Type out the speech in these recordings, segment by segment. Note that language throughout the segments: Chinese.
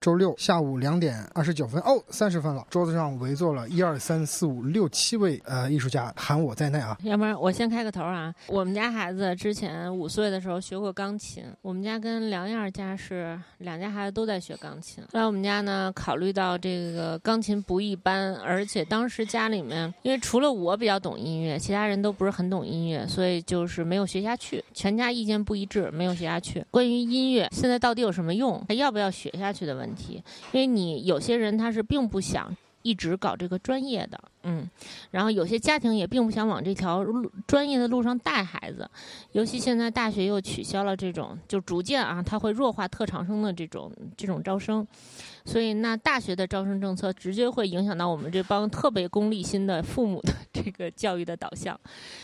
周六下午两点二十九分，哦，三十分了。桌子上围坐了一二三四五六七位呃艺术家，含我在内啊。要不然我先开个头啊。我们家孩子之前五岁的时候学过钢琴，我们家跟梁燕家是两家孩子都在学钢琴。后来我们家呢，考虑到这个钢琴不一般，而且当时家里面因为除了我比较懂音乐，其他人都不是很懂音乐，所以就是没有学下去。全家意见不一致，没有学下去。关于音乐现在到底有什么用，还要不要学下去的问题。问题，因为你有些人他是并不想一直搞这个专业的，嗯，然后有些家庭也并不想往这条路专业的路上带孩子，尤其现在大学又取消了这种，就逐渐啊，他会弱化特长生的这种这种招生，所以那大学的招生政策直接会影响到我们这帮特别功利心的父母的这个教育的导向，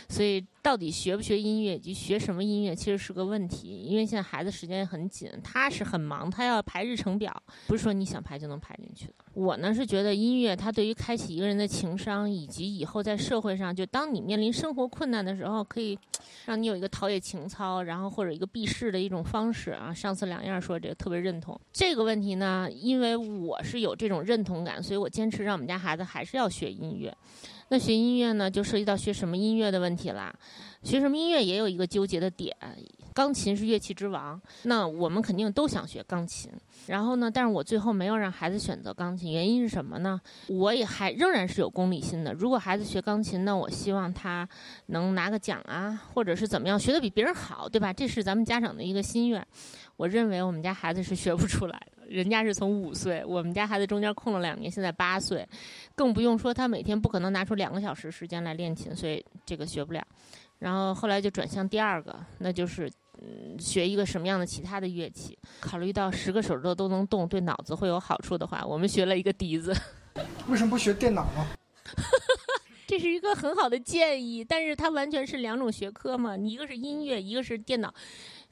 所以。到底学不学音乐以及学什么音乐，其实是个问题。因为现在孩子时间很紧，他是很忙，他要排日程表，不是说你想排就能排进去的。我呢是觉得音乐，它对于开启一个人的情商，以及以后在社会上，就当你面临生活困难的时候，可以让你有一个陶冶情操，然后或者一个避世的一种方式啊。上次两样说这个特别认同这个问题呢，因为因为我是有这种认同感，所以我坚持让我们家孩子还是要学音乐。那学音乐呢，就涉及到学什么音乐的问题啦。学什么音乐也有一个纠结的点，钢琴是乐器之王，那我们肯定都想学钢琴。然后呢，但是我最后没有让孩子选择钢琴，原因是什么呢？我也还仍然是有功利心的。如果孩子学钢琴，那我希望他能拿个奖啊，或者是怎么样，学的比别人好，对吧？这是咱们家长的一个心愿。我认为我们家孩子是学不出来的。人家是从五岁，我们家孩子中间空了两年，现在八岁，更不用说他每天不可能拿出两个小时时间来练琴，所以这个学不了。然后后来就转向第二个，那就是嗯学一个什么样的其他的乐器。考虑到十个手指头都能动，对脑子会有好处的话，我们学了一个笛子。为什么不学电脑呢？这是一个很好的建议，但是它完全是两种学科嘛，你一个是音乐，一个是电脑。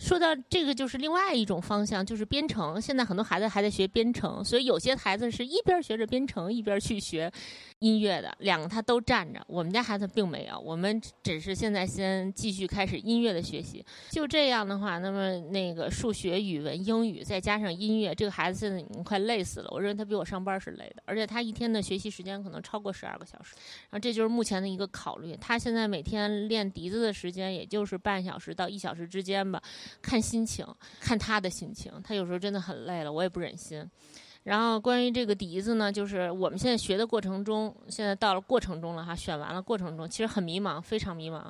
说到这个，就是另外一种方向，就是编程。现在很多孩子还在学编程，所以有些孩子是一边学着编程，一边去学音乐的，两个他都站着。我们家孩子并没有，我们只是现在先继续开始音乐的学习。就这样的话，那么那个数学、语文、英语再加上音乐，这个孩子现在已经快累死了。我认为他比我上班是累的，而且他一天的学习时间可能超过十二个小时。然后这就是目前的一个考虑。他现在每天练笛子的时间也就是半小时到一小时之间吧。看心情，看他的心情，他有时候真的很累了，我也不忍心。然后关于这个笛子呢，就是我们现在学的过程中，现在到了过程中了哈，选完了过程中，其实很迷茫，非常迷茫。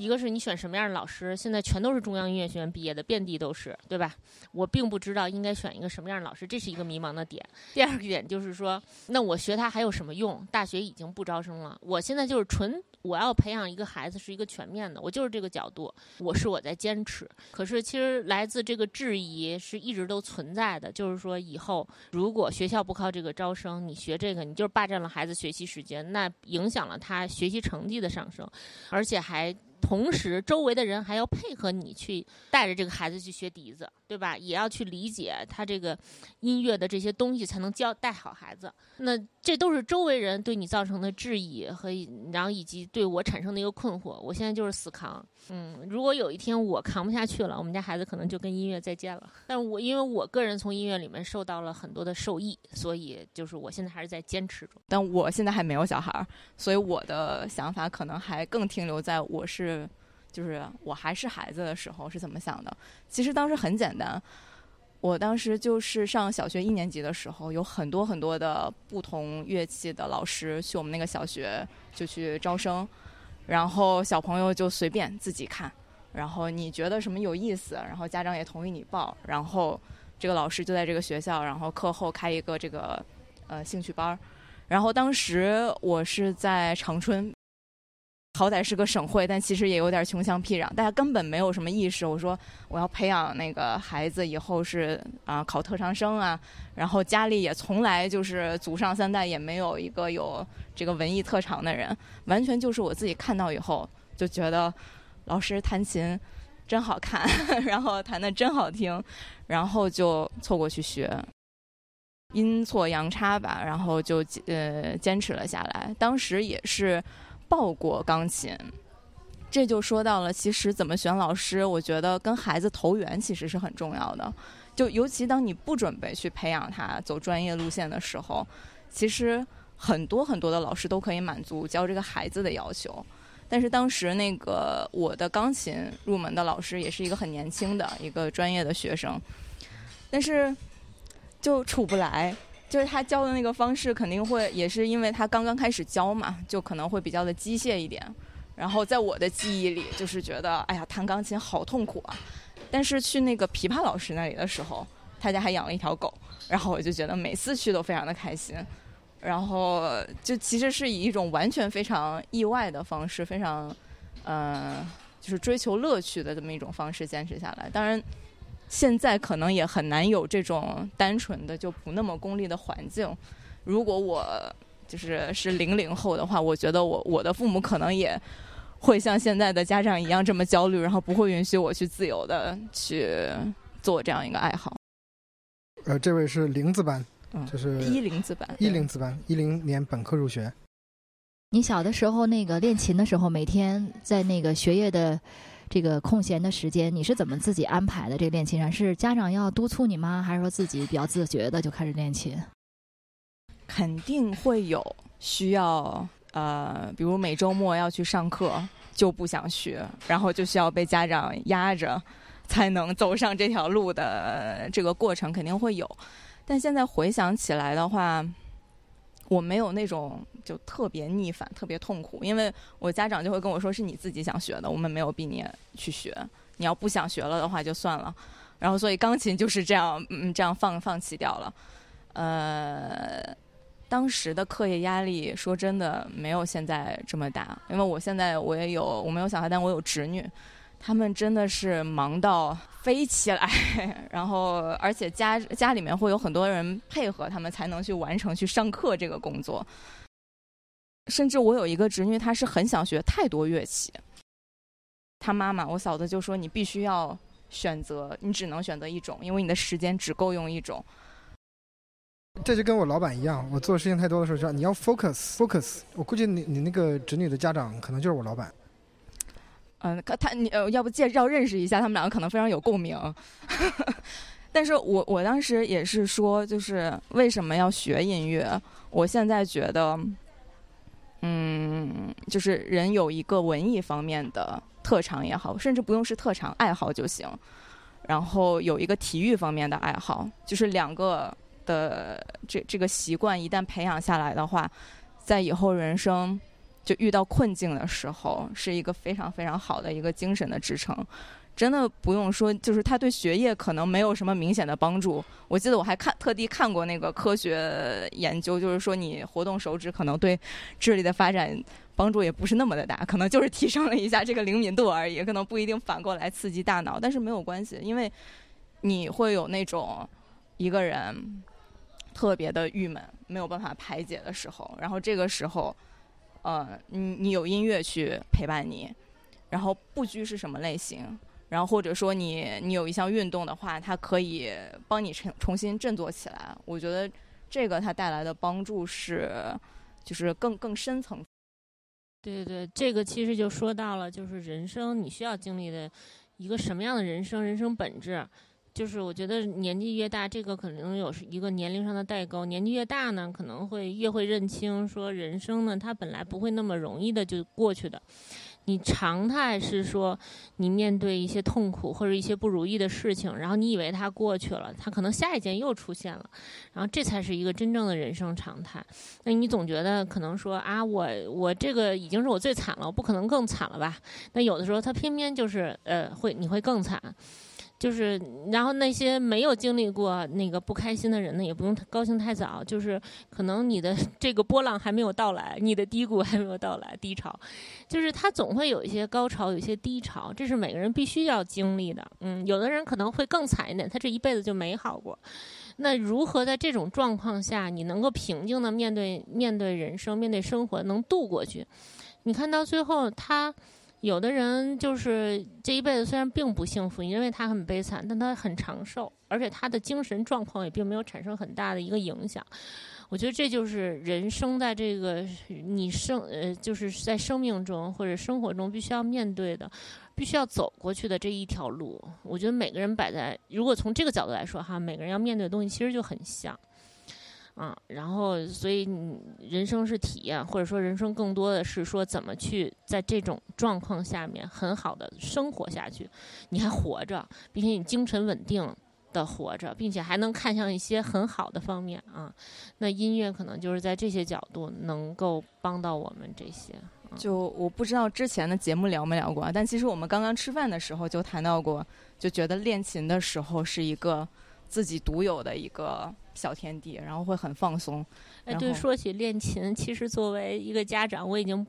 一个是你选什么样的老师，现在全都是中央音乐学院毕业的，遍地都是，对吧？我并不知道应该选一个什么样的老师，这是一个迷茫的点。第二个点就是说，那我学它还有什么用？大学已经不招生了，我现在就是纯。我要培养一个孩子是一个全面的，我就是这个角度，我是我在坚持。可是其实来自这个质疑是一直都存在的，就是说以后如果学校不靠这个招生，你学这个你就是霸占了孩子学习时间，那影响了他学习成绩的上升，而且还。同时，周围的人还要配合你去带着这个孩子去学笛子，对吧？也要去理解他这个音乐的这些东西，才能教带好孩子。那这都是周围人对你造成的质疑和，然后以及对我产生的一个困惑。我现在就是死扛。嗯，如果有一天我扛不下去了，我们家孩子可能就跟音乐再见了。但我因为我个人从音乐里面受到了很多的受益，所以就是我现在还是在坚持中。但我现在还没有小孩儿，所以我的想法可能还更停留在我是，就是我还是孩子的时候是怎么想的。其实当时很简单，我当时就是上小学一年级的时候，有很多很多的不同乐器的老师去我们那个小学就去招生。然后小朋友就随便自己看，然后你觉得什么有意思，然后家长也同意你报，然后这个老师就在这个学校，然后课后开一个这个呃兴趣班儿，然后当时我是在长春。好歹是个省会，但其实也有点穷乡僻壤，大家根本没有什么意识。我说我要培养那个孩子，以后是啊考特长生啊，然后家里也从来就是祖上三代也没有一个有这个文艺特长的人，完全就是我自己看到以后就觉得老师弹琴真好看，然后弹的真好听，然后就凑过去学，阴错阳差吧，然后就呃坚持了下来。当时也是。报过钢琴，这就说到了，其实怎么选老师，我觉得跟孩子投缘其实是很重要的。就尤其当你不准备去培养他走专业路线的时候，其实很多很多的老师都可以满足教这个孩子的要求。但是当时那个我的钢琴入门的老师也是一个很年轻的一个专业的学生，但是就处不来，就是他教的那个方式肯定会也是因为他刚刚开始教嘛，就可能会比较的机械一点。然后在我的记忆里，就是觉得哎呀，弹钢琴好痛苦啊。但是去那个琵琶老师那里的时候，他家还养了一条狗，然后我就觉得每次去都非常的开心，然后就其实是以一种完全非常意外的方式，非常，呃，就是追求乐趣的这么一种方式坚持下来。当然，现在可能也很难有这种单纯的就不那么功利的环境。如果我就是是零零后的话，我觉得我我的父母可能也。会像现在的家长一样这么焦虑，然后不会允许我去自由的去做这样一个爱好。呃，这位是零字班，就是一零字班，一零字班，一零年本科入学。你小的时候那个练琴的时候，每天在那个学业的这个空闲的时间，你是怎么自己安排的？这个练琴上是家长要督促你吗？还是说自己比较自觉的就开始练琴？肯定会有需要。呃，比如每周末要去上课，就不想学，然后就需要被家长压着，才能走上这条路的这个过程肯定会有。但现在回想起来的话，我没有那种就特别逆反、特别痛苦，因为我家长就会跟我说是你自己想学的，我们没有逼你去学。你要不想学了的话就算了。然后所以钢琴就是这样，嗯，这样放放弃掉了。呃。当时的课业压力，说真的没有现在这么大，因为我现在我也有我没有小孩，但我有侄女，他们真的是忙到飞起来，然后而且家家里面会有很多人配合他们才能去完成去上课这个工作，甚至我有一个侄女，她是很想学太多乐器，她妈妈我嫂子就说你必须要选择，你只能选择一种，因为你的时间只够用一种。这就跟我老板一样，我做事情太多的时候，说你要 focus focus。我估计你你那个侄女的家长可能就是我老板。嗯，他你呃，要不介绍认识一下，他们两个可能非常有共鸣。但是我我当时也是说，就是为什么要学音乐？我现在觉得，嗯，就是人有一个文艺方面的特长也好，甚至不用是特长，爱好就行。然后有一个体育方面的爱好，就是两个。的这这个习惯一旦培养下来的话，在以后人生就遇到困境的时候，是一个非常非常好的一个精神的支撑。真的不用说，就是他对学业可能没有什么明显的帮助。我记得我还看特地看过那个科学研究，就是说你活动手指可能对智力的发展帮助也不是那么的大，可能就是提升了一下这个灵敏度而已，可能不一定反过来刺激大脑。但是没有关系，因为你会有那种一个人。特别的郁闷，没有办法排解的时候，然后这个时候，呃，你你有音乐去陪伴你，然后不拘是什么类型，然后或者说你你有一项运动的话，它可以帮你重重新振作起来。我觉得这个它带来的帮助是，就是更更深层。对对对，这个其实就说到了，就是人生你需要经历的一个什么样的人生，人生本质。就是我觉得年纪越大，这个可能有一个年龄上的代沟。年纪越大呢，可能会越会认清，说人生呢，它本来不会那么容易的就过去的。你常态是说，你面对一些痛苦或者一些不如意的事情，然后你以为它过去了，它可能下一件又出现了，然后这才是一个真正的人生常态。那你总觉得可能说啊，我我这个已经是我最惨了，我不可能更惨了吧？那有的时候它偏偏就是呃，会你会更惨。就是，然后那些没有经历过那个不开心的人呢，也不用高兴太早。就是可能你的 这个波浪还没有到来，你的低谷还没有到来，低潮，就是它总会有一些高潮，有一些低潮，这是每个人必须要经历的。嗯，有的人可能会更惨一点，他这一辈子就没好过。那如何在这种状况下，你能够平静的面对面对人生，面对生活，能度过去？你看到最后他。有的人就是这一辈子虽然并不幸福，你认为他很悲惨，但他很长寿，而且他的精神状况也并没有产生很大的一个影响。我觉得这就是人生在这个你生呃，就是在生命中或者生活中必须要面对的，必须要走过去的这一条路。我觉得每个人摆在，如果从这个角度来说哈，每个人要面对的东西其实就很像。啊，然后所以你人生是体验，或者说人生更多的是说怎么去在这种状况下面很好的生活下去，你还活着，并且你精神稳定的活着，并且还能看向一些很好的方面啊。那音乐可能就是在这些角度能够帮到我们这些。就我不知道之前的节目聊没聊过，但其实我们刚刚吃饭的时候就谈到过，就觉得练琴的时候是一个自己独有的一个。小天地，然后会很放松。哎，对，说起练琴，其实作为一个家长，我已经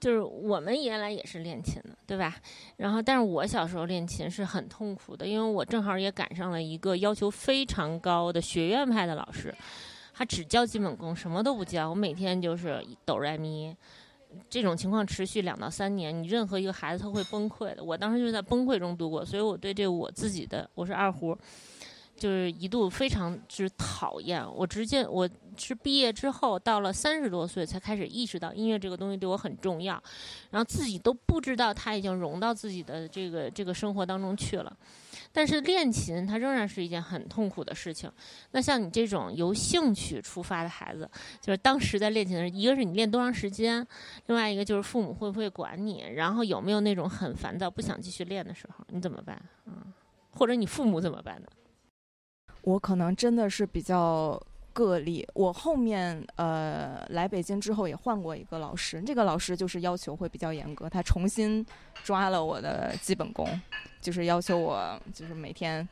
就是我们原来也是练琴的，对吧？然后，但是我小时候练琴是很痛苦的，因为我正好也赶上了一个要求非常高的学院派的老师，他只教基本功，什么都不教。我每天就是哆来咪，这种情况持续两到三年，你任何一个孩子他会崩溃的。我当时就是在崩溃中度过，所以我对这我自己的，我是二胡。就是一度非常之讨厌，我直接我是毕业之后到了三十多岁才开始意识到音乐这个东西对我很重要，然后自己都不知道它已经融到自己的这个这个生活当中去了。但是练琴它仍然是一件很痛苦的事情。那像你这种由兴趣出发的孩子，就是当时在练琴的时候，一个是你练多长时间，另外一个就是父母会不会管你，然后有没有那种很烦躁不想继续练的时候，你怎么办？嗯，或者你父母怎么办呢？我可能真的是比较个例。我后面呃来北京之后也换过一个老师，这个老师就是要求会比较严格，他重新抓了我的基本功，就是要求我就是每天，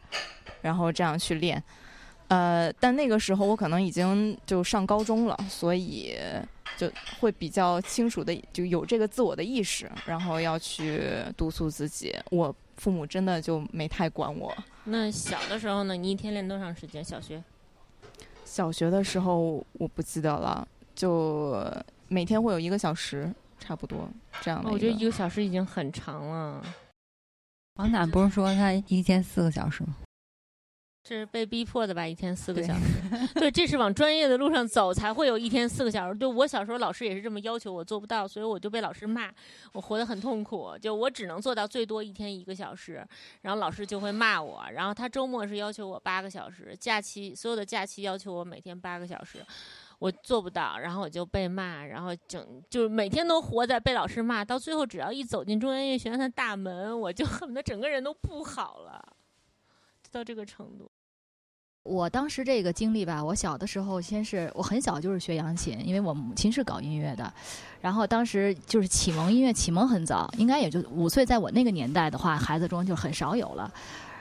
然后这样去练。呃，但那个时候我可能已经就上高中了，所以就会比较清楚的就有这个自我的意识，然后要去督促自己。我父母真的就没太管我。那小的时候呢？你一天练多长时间？小学？小学的时候我不记得了，就每天会有一个小时，差不多这样的。我觉得一个小时已经很长了。王楠不是说他一天四个小时吗？这是被逼迫的吧？一天四个小时，对，这是往专业的路上走才会有一天四个小时。对我小时候老师也是这么要求，我做不到，所以我就被老师骂，我活得很痛苦。就我只能做到最多一天一个小时，然后老师就会骂我。然后他周末是要求我八个小时，假期所有的假期要求我每天八个小时，我做不到，然后我就被骂，然后整就是每天都活在被老师骂。到最后，只要一走进中央音乐学院的大门，我就恨不得整个人都不好了。到这个程度，我当时这个经历吧，我小的时候先是我很小就是学扬琴，因为我母亲是搞音乐的，然后当时就是启蒙音乐启蒙很早，应该也就五岁，在我那个年代的话，孩子中就很少有了。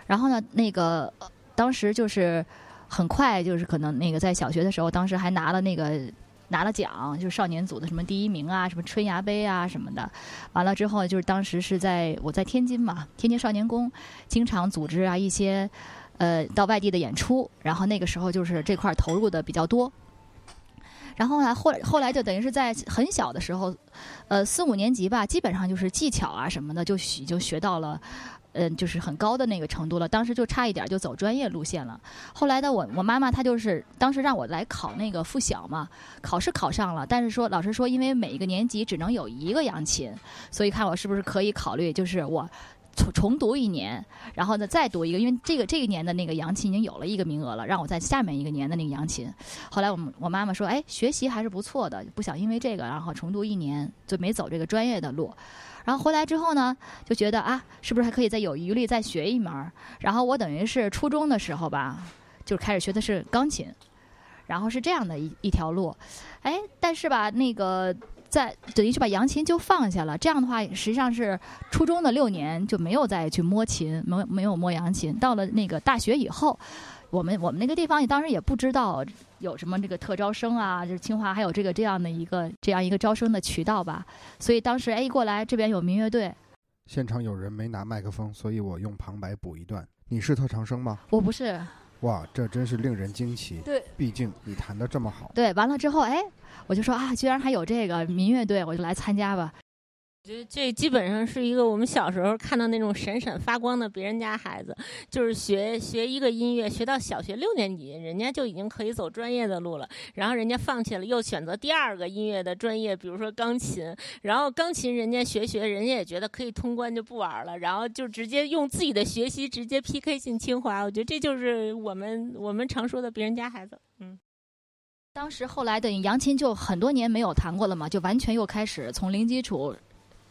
然后呢，那个当时就是很快，就是可能那个在小学的时候，当时还拿了那个拿了奖，就是少年组的什么第一名啊，什么春芽杯啊什么的。完了之后，就是当时是在我在天津嘛，天津少年宫经常组织啊一些呃到外地的演出，然后那个时候就是这块投入的比较多。然后呢，后后来就等于是在很小的时候，呃四五年级吧，基本上就是技巧啊什么的就学就学到了。嗯，就是很高的那个程度了。当时就差一点就走专业路线了。后来呢，我我妈妈她就是当时让我来考那个附小嘛，考试考上了，但是说老师说，因为每一个年级只能有一个扬琴，所以看我是不是可以考虑，就是我重重读一年，然后呢再读一个，因为这个这一年的那个扬琴已经有了一个名额了，让我在下面一个年的那个扬琴。后来我们我妈妈说，哎，学习还是不错的，不想因为这个然后重读一年，就没走这个专业的路。然后回来之后呢，就觉得啊，是不是还可以再有余力再学一门？然后我等于是初中的时候吧，就开始学的是钢琴，然后是这样的一一条路。哎，但是吧，那个在等于是把扬琴就放下了。这样的话，实际上是初中的六年就没有再去摸琴，没没有摸扬琴。到了那个大学以后。我们我们那个地方也当时也不知道有什么这个特招生啊，就是清华还有这个这样的一个这样一个招生的渠道吧，所以当时哎一过来这边有民乐队，现场有人没拿麦克风，所以我用旁白补一段。你是特长生吗？我不是。哇，这真是令人惊奇。对，毕竟你弹的这么好。对，完了之后哎，我就说啊，居然还有这个民乐队，我就来参加吧。我觉得这基本上是一个我们小时候看到那种闪闪发光的别人家孩子，就是学学一个音乐，学到小学六年级，人家就已经可以走专业的路了。然后人家放弃了，又选择第二个音乐的专业，比如说钢琴。然后钢琴人家学学，人家也觉得可以通关，就不玩了。然后就直接用自己的学习直接 PK 进清华。我觉得这就是我们我们常说的别人家孩子。嗯。当时后来等于杨琴就很多年没有弹过了嘛，就完全又开始从零基础。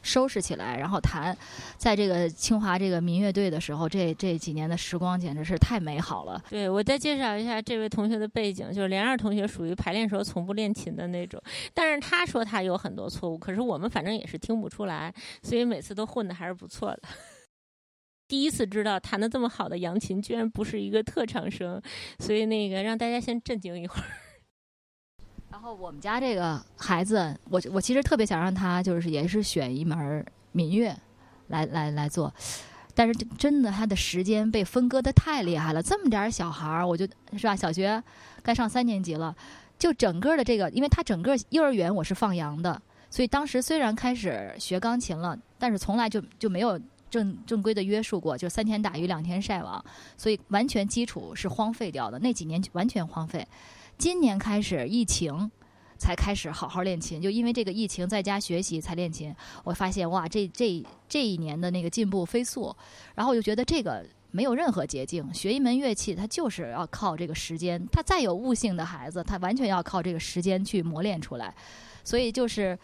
收拾起来，然后弹，在这个清华这个民乐队的时候，这这几年的时光简直是太美好了。对我再介绍一下这位同学的背景，就是连二同学属于排练时候从不练琴的那种，但是他说他有很多错误，可是我们反正也是听不出来，所以每次都混的还是不错的。第一次知道弹的这么好的扬琴居然不是一个特长生，所以那个让大家先震惊一会儿。然后我们家这个孩子，我我其实特别想让他就是也是选一门民乐，来来来做，但是真的他的时间被分割的太厉害了。这么点小孩儿，我就是吧，小学该上三年级了，就整个的这个，因为他整个幼儿园我是放羊的，所以当时虽然开始学钢琴了，但是从来就就没有正正规的约束过，就三天打鱼两天晒网，所以完全基础是荒废掉的。那几年完全荒废。今年开始疫情，才开始好好练琴。就因为这个疫情，在家学习才练琴。我发现哇，这这这一年的那个进步飞速。然后我就觉得这个没有任何捷径，学一门乐器，它就是要靠这个时间。他再有悟性的孩子，他完全要靠这个时间去磨练出来。所以就是，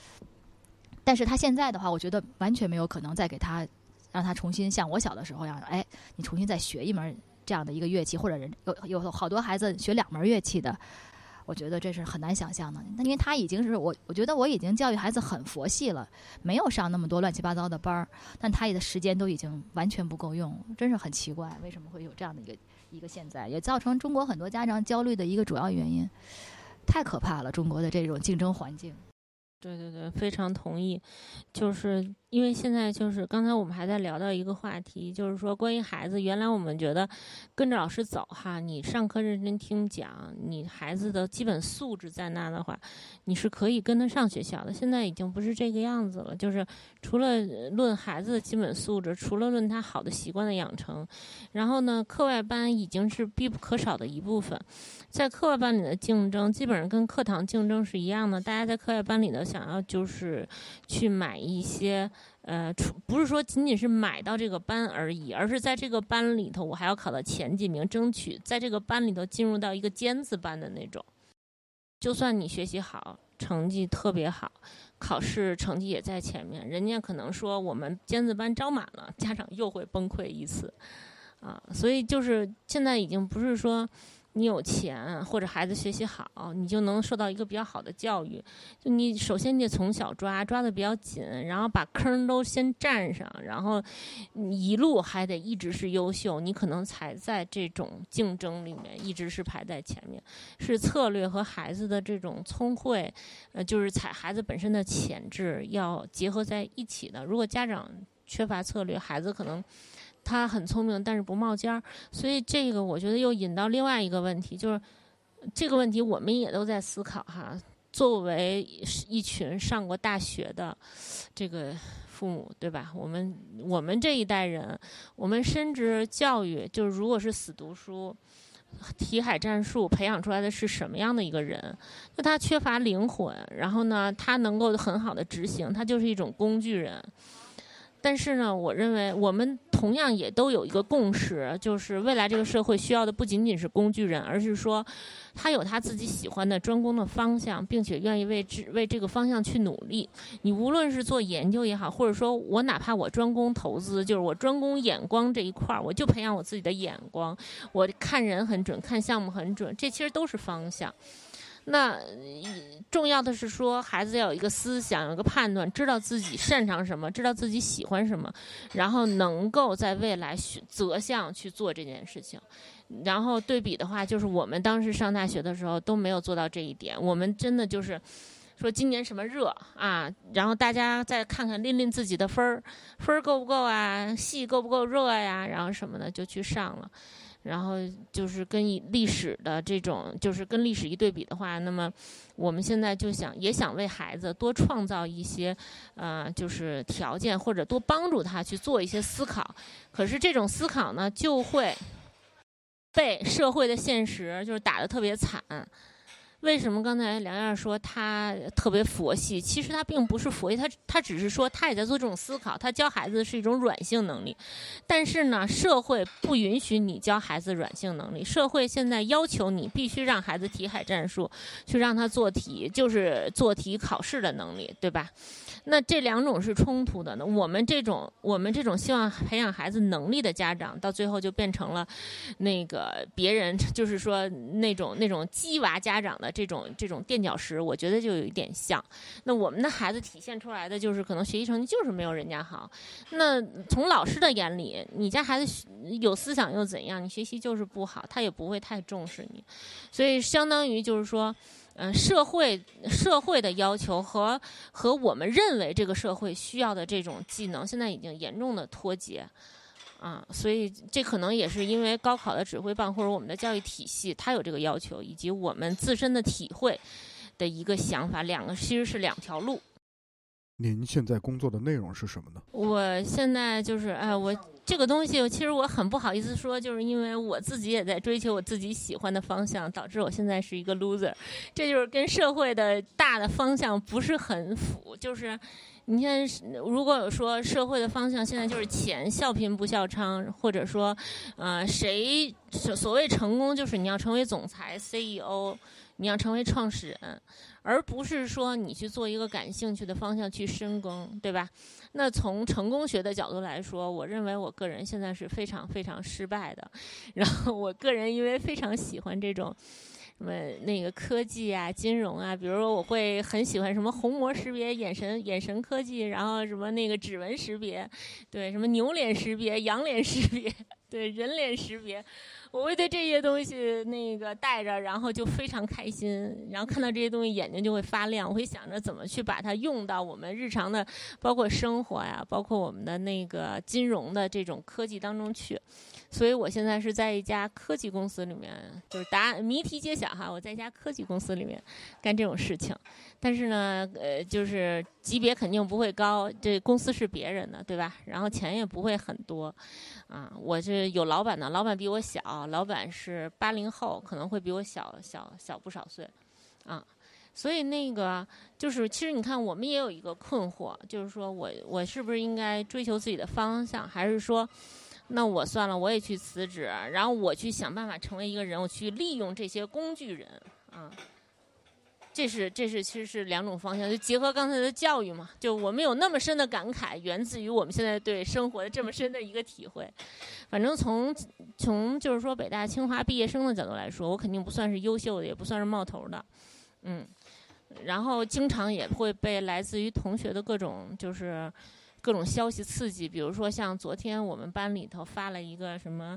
但是他现在的话，我觉得完全没有可能再给他让他重新像我小的时候一样，哎，你重新再学一门。这样的一个乐器，或者人有有好多孩子学两门乐器的，我觉得这是很难想象的。那因为他已经是我，我觉得我已经教育孩子很佛系了，没有上那么多乱七八糟的班儿，但他也的时间都已经完全不够用，真是很奇怪，为什么会有这样的一个一个现在，也造成中国很多家长焦虑的一个主要原因，太可怕了，中国的这种竞争环境。对对对，非常同意，就是。因为现在就是刚才我们还在聊到一个话题，就是说关于孩子，原来我们觉得跟着老师走哈，你上课认真听讲，你孩子的基本素质在那的话，你是可以跟他上学校的。现在已经不是这个样子了，就是除了论孩子的基本素质，除了论他好的习惯的养成，然后呢，课外班已经是必不可少的一部分。在课外班里的竞争，基本上跟课堂竞争是一样的。大家在课外班里头想要就是去买一些。呃，不是说仅仅是买到这个班而已，而是在这个班里头，我还要考到前几名，争取在这个班里头进入到一个尖子班的那种。就算你学习好，成绩特别好，考试成绩也在前面，人家可能说我们尖子班招满了，家长又会崩溃一次，啊，所以就是现在已经不是说。你有钱或者孩子学习好，你就能受到一个比较好的教育。就你首先你得从小抓，抓的比较紧，然后把坑都先占上，然后一路还得一直是优秀，你可能才在这种竞争里面一直是排在前面。是策略和孩子的这种聪慧，呃，就是采孩子本身的潜质要结合在一起的。如果家长缺乏策略，孩子可能。他很聪明，但是不冒尖儿，所以这个我觉得又引到另外一个问题，就是这个问题我们也都在思考哈。作为一群上过大学的这个父母，对吧？我们我们这一代人，我们深知教育就是如果是死读书、题海战术，培养出来的是什么样的一个人？就他缺乏灵魂，然后呢，他能够很好的执行，他就是一种工具人。但是呢，我认为我们同样也都有一个共识，就是未来这个社会需要的不仅仅是工具人，而是说，他有他自己喜欢的专攻的方向，并且愿意为之为这个方向去努力。你无论是做研究也好，或者说我哪怕我专攻投资，就是我专攻眼光这一块儿，我就培养我自己的眼光，我看人很准，看项目很准，这其实都是方向。那重要的是说，孩子要有一个思想，有一个判断，知道自己擅长什么，知道自己喜欢什么，然后能够在未来选择项去做这件事情。然后对比的话，就是我们当时上大学的时候都没有做到这一点。我们真的就是说，今年什么热啊？然后大家再看看拎拎自己的分儿，分儿够不够啊？系够不够热呀？然后什么的就去上了。然后就是跟历史的这种，就是跟历史一对比的话，那么我们现在就想也想为孩子多创造一些，呃，就是条件或者多帮助他去做一些思考。可是这种思考呢，就会被社会的现实就是打得特别惨。为什么刚才梁燕说他特别佛系？其实他并不是佛系，他他只是说他也在做这种思考。他教孩子是一种软性能力，但是呢，社会不允许你教孩子软性能力。社会现在要求你必须让孩子题海战术，去让他做题，就是做题考试的能力，对吧？那这两种是冲突的。那我们这种我们这种希望培养孩子能力的家长，到最后就变成了那个别人就是说那种那种鸡娃家长的。这种这种垫脚石，我觉得就有一点像。那我们的孩子体现出来的就是，可能学习成绩就是没有人家好。那从老师的眼里，你家孩子有思想又怎样？你学习就是不好，他也不会太重视你。所以，相当于就是说，嗯，社会社会的要求和和我们认为这个社会需要的这种技能，现在已经严重的脱节。啊，所以这可能也是因为高考的指挥棒或者我们的教育体系，它有这个要求，以及我们自身的体会的一个想法，两个其实是两条路。您现在工作的内容是什么呢？我现在就是，哎，我这个东西其实我很不好意思说，就是因为我自己也在追求我自己喜欢的方向，导致我现在是一个 loser，这就是跟社会的大的方向不是很符，就是。你现在如果有说社会的方向，现在就是钱，笑贫不笑娼，或者说，呃，谁所所谓成功就是你要成为总裁 CEO，你要成为创始人，而不是说你去做一个感兴趣的方向去深耕，对吧？那从成功学的角度来说，我认为我个人现在是非常非常失败的。然后我个人因为非常喜欢这种。什么那个科技啊、金融啊，比如说我会很喜欢什么虹膜识别、眼神眼神科技，然后什么那个指纹识别，对，什么牛脸识别、羊脸识别，对，人脸识别。我会对这些东西那个带着，然后就非常开心，然后看到这些东西眼睛就会发亮。我会想着怎么去把它用到我们日常的，包括生活呀，包括我们的那个金融的这种科技当中去。所以我现在是在一家科技公司里面，就是答案谜题揭晓哈，我在一家科技公司里面干这种事情。但是呢，呃，就是级别肯定不会高，这公司是别人的，对吧？然后钱也不会很多。啊，我是有老板的，老板比我小，老板是八零后，可能会比我小小小不少岁，啊，所以那个就是，其实你看，我们也有一个困惑，就是说我我是不是应该追求自己的方向，还是说，那我算了，我也去辞职，然后我去想办法成为一个人，我去利用这些工具人，啊。这是这是其实是两种方向，就结合刚才的教育嘛，就我们有那么深的感慨，源自于我们现在对生活的这么深的一个体会。反正从从就是说北大清华毕业生的角度来说，我肯定不算是优秀的，也不算是冒头的，嗯。然后经常也会被来自于同学的各种就是各种消息刺激，比如说像昨天我们班里头发了一个什么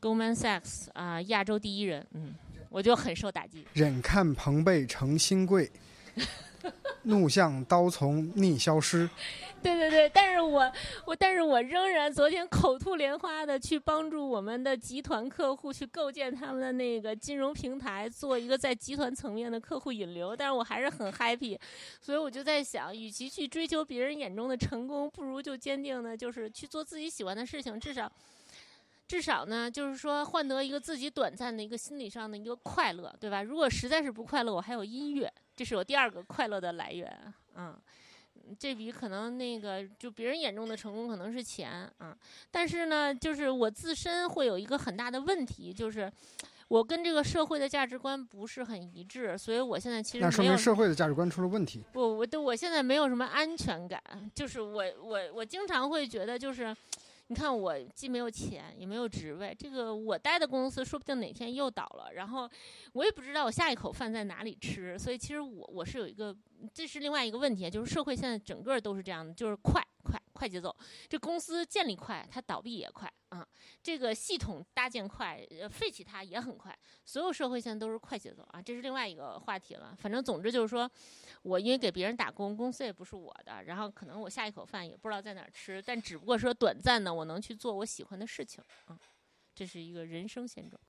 Goldman Sachs 啊亚洲第一人，嗯。我就很受打击。忍看朋辈成新贵，怒向刀丛逆消失。对对对，但是我我但是我仍然昨天口吐莲花的去帮助我们的集团客户去构建他们的那个金融平台，做一个在集团层面的客户引流。但是我还是很 happy，所以我就在想，与其去追求别人眼中的成功，不如就坚定的，就是去做自己喜欢的事情，至少。至少呢，就是说换得一个自己短暂的一个心理上的一个快乐，对吧？如果实在是不快乐，我还有音乐，这是我第二个快乐的来源。嗯，这笔可能那个就别人眼中的成功可能是钱啊。但是呢，就是我自身会有一个很大的问题，就是我跟这个社会的价值观不是很一致，所以我现在其实那说明社会的价值观出了问题。不，我对我现在没有什么安全感，就是我我我经常会觉得就是。你看，我既没有钱，也没有职位，这个我待的公司说不定哪天又倒了，然后我也不知道我下一口饭在哪里吃，所以其实我我是有一个，这是另外一个问题，就是社会现在整个都是这样的，就是快快节奏，这公司建立快，它倒闭也快啊，这个系统搭建快，呃废弃它也很快，所有社会现在都是快节奏啊，这是另外一个话题了，反正总之就是说。我因为给别人打工，公司也不是我的，然后可能我下一口饭也不知道在哪儿吃，但只不过说短暂的，我能去做我喜欢的事情，嗯，这是一个人生现状。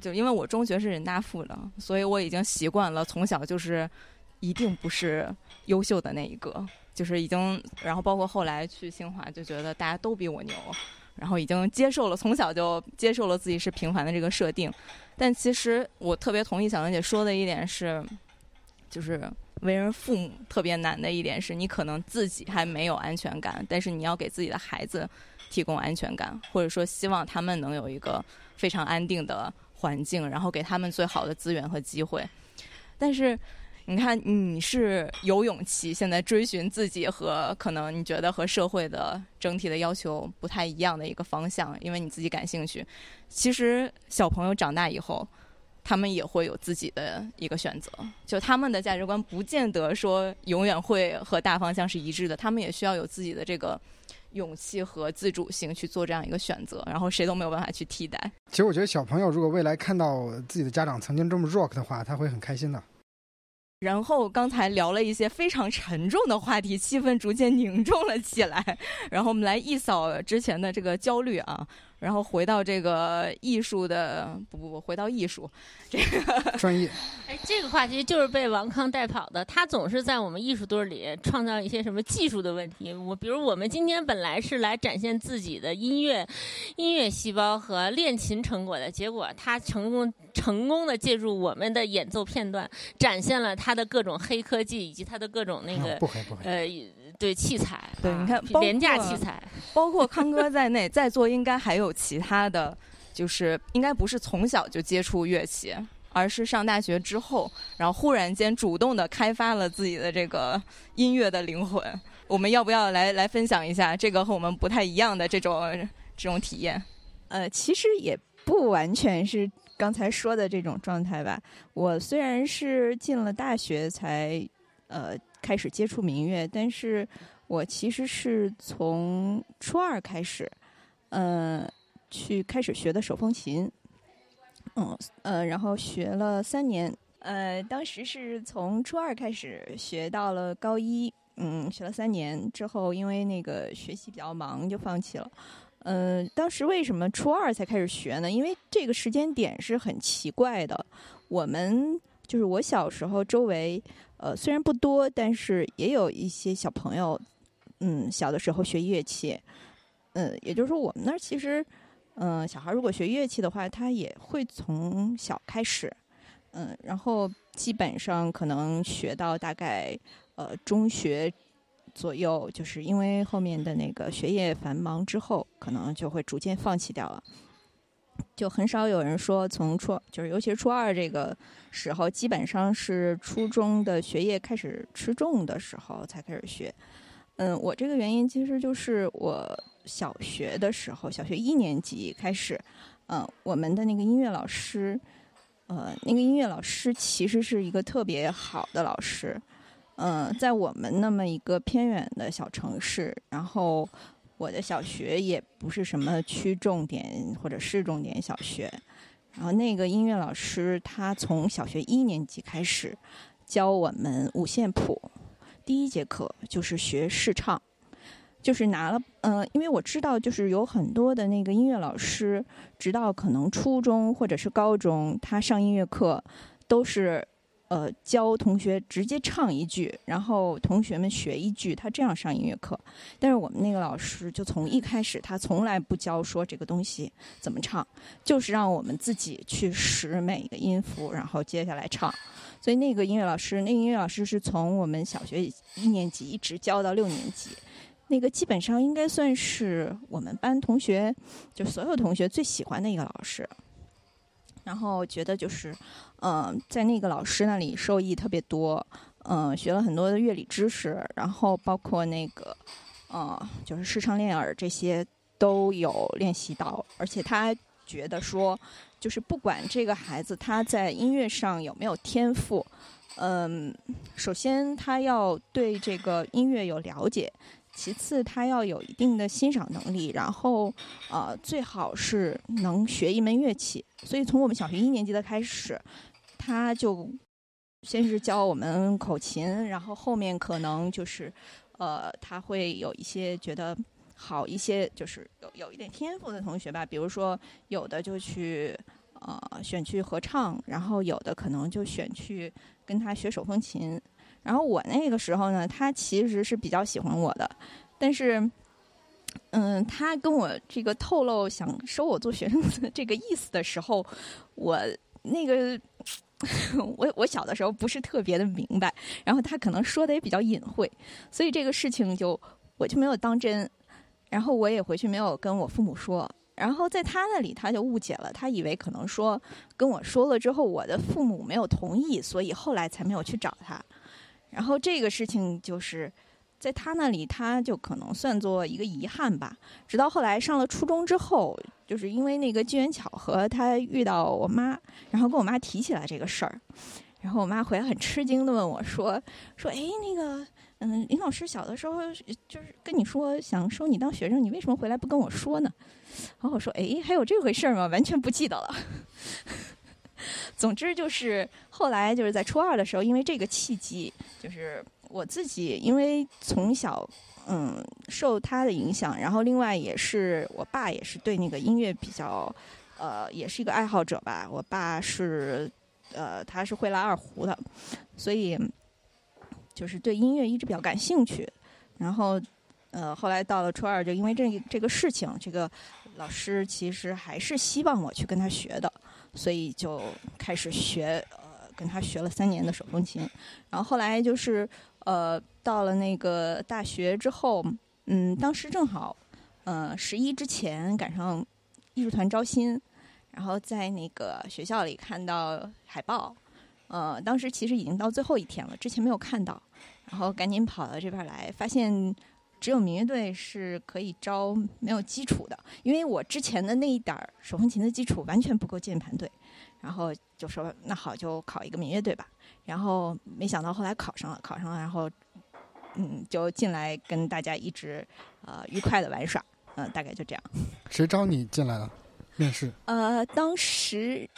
就因为我中学是人大附的，所以我已经习惯了从小就是一定不是优秀的那一个，就是已经，然后包括后来去清华，就觉得大家都比我牛，然后已经接受了，从小就接受了自己是平凡的这个设定。但其实我特别同意小兰姐说的一点是，就是为人父母特别难的一点是，你可能自己还没有安全感，但是你要给自己的孩子提供安全感，或者说希望他们能有一个非常安定的。环境，然后给他们最好的资源和机会。但是，你看，你是有勇气现在追寻自己和可能你觉得和社会的整体的要求不太一样的一个方向，因为你自己感兴趣。其实，小朋友长大以后，他们也会有自己的一个选择，就他们的价值观不见得说永远会和大方向是一致的，他们也需要有自己的这个。勇气和自主性去做这样一个选择，然后谁都没有办法去替代。其实我觉得小朋友如果未来看到自己的家长曾经这么 rock 的话，他会很开心的。然后刚才聊了一些非常沉重的话题，气氛逐渐凝重了起来。然后我们来一扫之前的这个焦虑啊。然后回到这个艺术的，不不不，回到艺术，这个 专业。哎，这个话题就是被王康带跑的。他总是在我们艺术堆里创造一些什么技术的问题。我比如我们今天本来是来展现自己的音乐、音乐细胞和练琴成果的，结果他成功成功的借助我们的演奏片段，展现了他的各种黑科技以及他的各种那个不黑不黑呃。对器材，对，你看廉价器材，包括康哥在内，在座应该还有其他的，就是应该不是从小就接触乐器，而是上大学之后，然后忽然间主动的开发了自己的这个音乐的灵魂。我们要不要来来分享一下这个和我们不太一样的这种这种体验？呃，其实也不完全是刚才说的这种状态吧。我虽然是进了大学才呃。开始接触民乐，但是我其实是从初二开始，呃，去开始学的手风琴，嗯呃，然后学了三年，呃，当时是从初二开始学到了高一，嗯，学了三年之后，因为那个学习比较忙，就放弃了。嗯，当时为什么初二才开始学呢？因为这个时间点是很奇怪的，我们就是我小时候周围。呃，虽然不多，但是也有一些小朋友，嗯，小的时候学乐器，嗯，也就是说，我们那儿其实，嗯，小孩如果学乐器的话，他也会从小开始，嗯，然后基本上可能学到大概呃中学左右，就是因为后面的那个学业繁忙之后，可能就会逐渐放弃掉了。就很少有人说从初就是尤其是初二这个时候，基本上是初中的学业开始吃重的时候才开始学。嗯，我这个原因其实就是我小学的时候，小学一年级开始，嗯，我们的那个音乐老师，呃，那个音乐老师其实是一个特别好的老师。嗯，在我们那么一个偏远的小城市，然后。我的小学也不是什么区重点或者市重点小学，然后那个音乐老师他从小学一年级开始教我们五线谱，第一节课就是学试唱，就是拿了嗯，因为我知道就是有很多的那个音乐老师，直到可能初中或者是高中，他上音乐课都是。呃，教同学直接唱一句，然后同学们学一句，他这样上音乐课。但是我们那个老师就从一开始，他从来不教说这个东西怎么唱，就是让我们自己去识每一个音符，然后接下来唱。所以那个音乐老师，那个音乐老师是从我们小学一年级一直教到六年级，那个基本上应该算是我们班同学，就所有同学最喜欢的一个老师。然后觉得就是，嗯，在那个老师那里受益特别多，嗯，学了很多的乐理知识，然后包括那个，嗯，就是视唱练耳这些都有练习到，而且他觉得说，就是不管这个孩子他在音乐上有没有天赋，嗯，首先他要对这个音乐有了解。其次，他要有一定的欣赏能力，然后，呃，最好是能学一门乐器。所以，从我们小学一年级的开始，他就先是教我们口琴，然后后面可能就是，呃，他会有一些觉得好一些，就是有有一点天赋的同学吧，比如说有的就去呃选去合唱，然后有的可能就选去跟他学手风琴。然后我那个时候呢，他其实是比较喜欢我的，但是，嗯，他跟我这个透露想收我做学生的这个意思的时候，我那个 我我小的时候不是特别的明白，然后他可能说的也比较隐晦，所以这个事情就我就没有当真，然后我也回去没有跟我父母说。然后在他那里，他就误解了，他以为可能说跟我说了之后，我的父母没有同意，所以后来才没有去找他。然后这个事情就是在他那里，他就可能算作一个遗憾吧。直到后来上了初中之后，就是因为那个机缘巧合，他遇到我妈，然后跟我妈提起来这个事儿。然后我妈回来很吃惊的问我说：“说哎，那个嗯，林老师小的时候就是跟你说想收你当学生，你为什么回来不跟我说呢？”然后我说：“哎，还有这回事儿吗？完全不记得了。” 总之就是后来就是在初二的时候，因为这个契机，就是我自己因为从小嗯受他的影响，然后另外也是我爸也是对那个音乐比较呃也是一个爱好者吧。我爸是呃他是会拉二胡的，所以就是对音乐一直比较感兴趣。然后呃后来到了初二，就因为这这个事情，这个老师其实还是希望我去跟他学的。所以就开始学，呃，跟他学了三年的手风琴，然后后来就是，呃，到了那个大学之后，嗯，当时正好，呃，十一之前赶上艺术团招新，然后在那个学校里看到海报，呃，当时其实已经到最后一天了，之前没有看到，然后赶紧跑到这边来，发现。只有民乐队是可以招没有基础的，因为我之前的那一点儿手风琴的基础完全不够键盘队，然后就说那好就考一个民乐队吧，然后没想到后来考上了，考上了，然后嗯就进来跟大家一直呃愉快的玩耍，嗯大概就这样。谁招你进来的？面试？呃，当时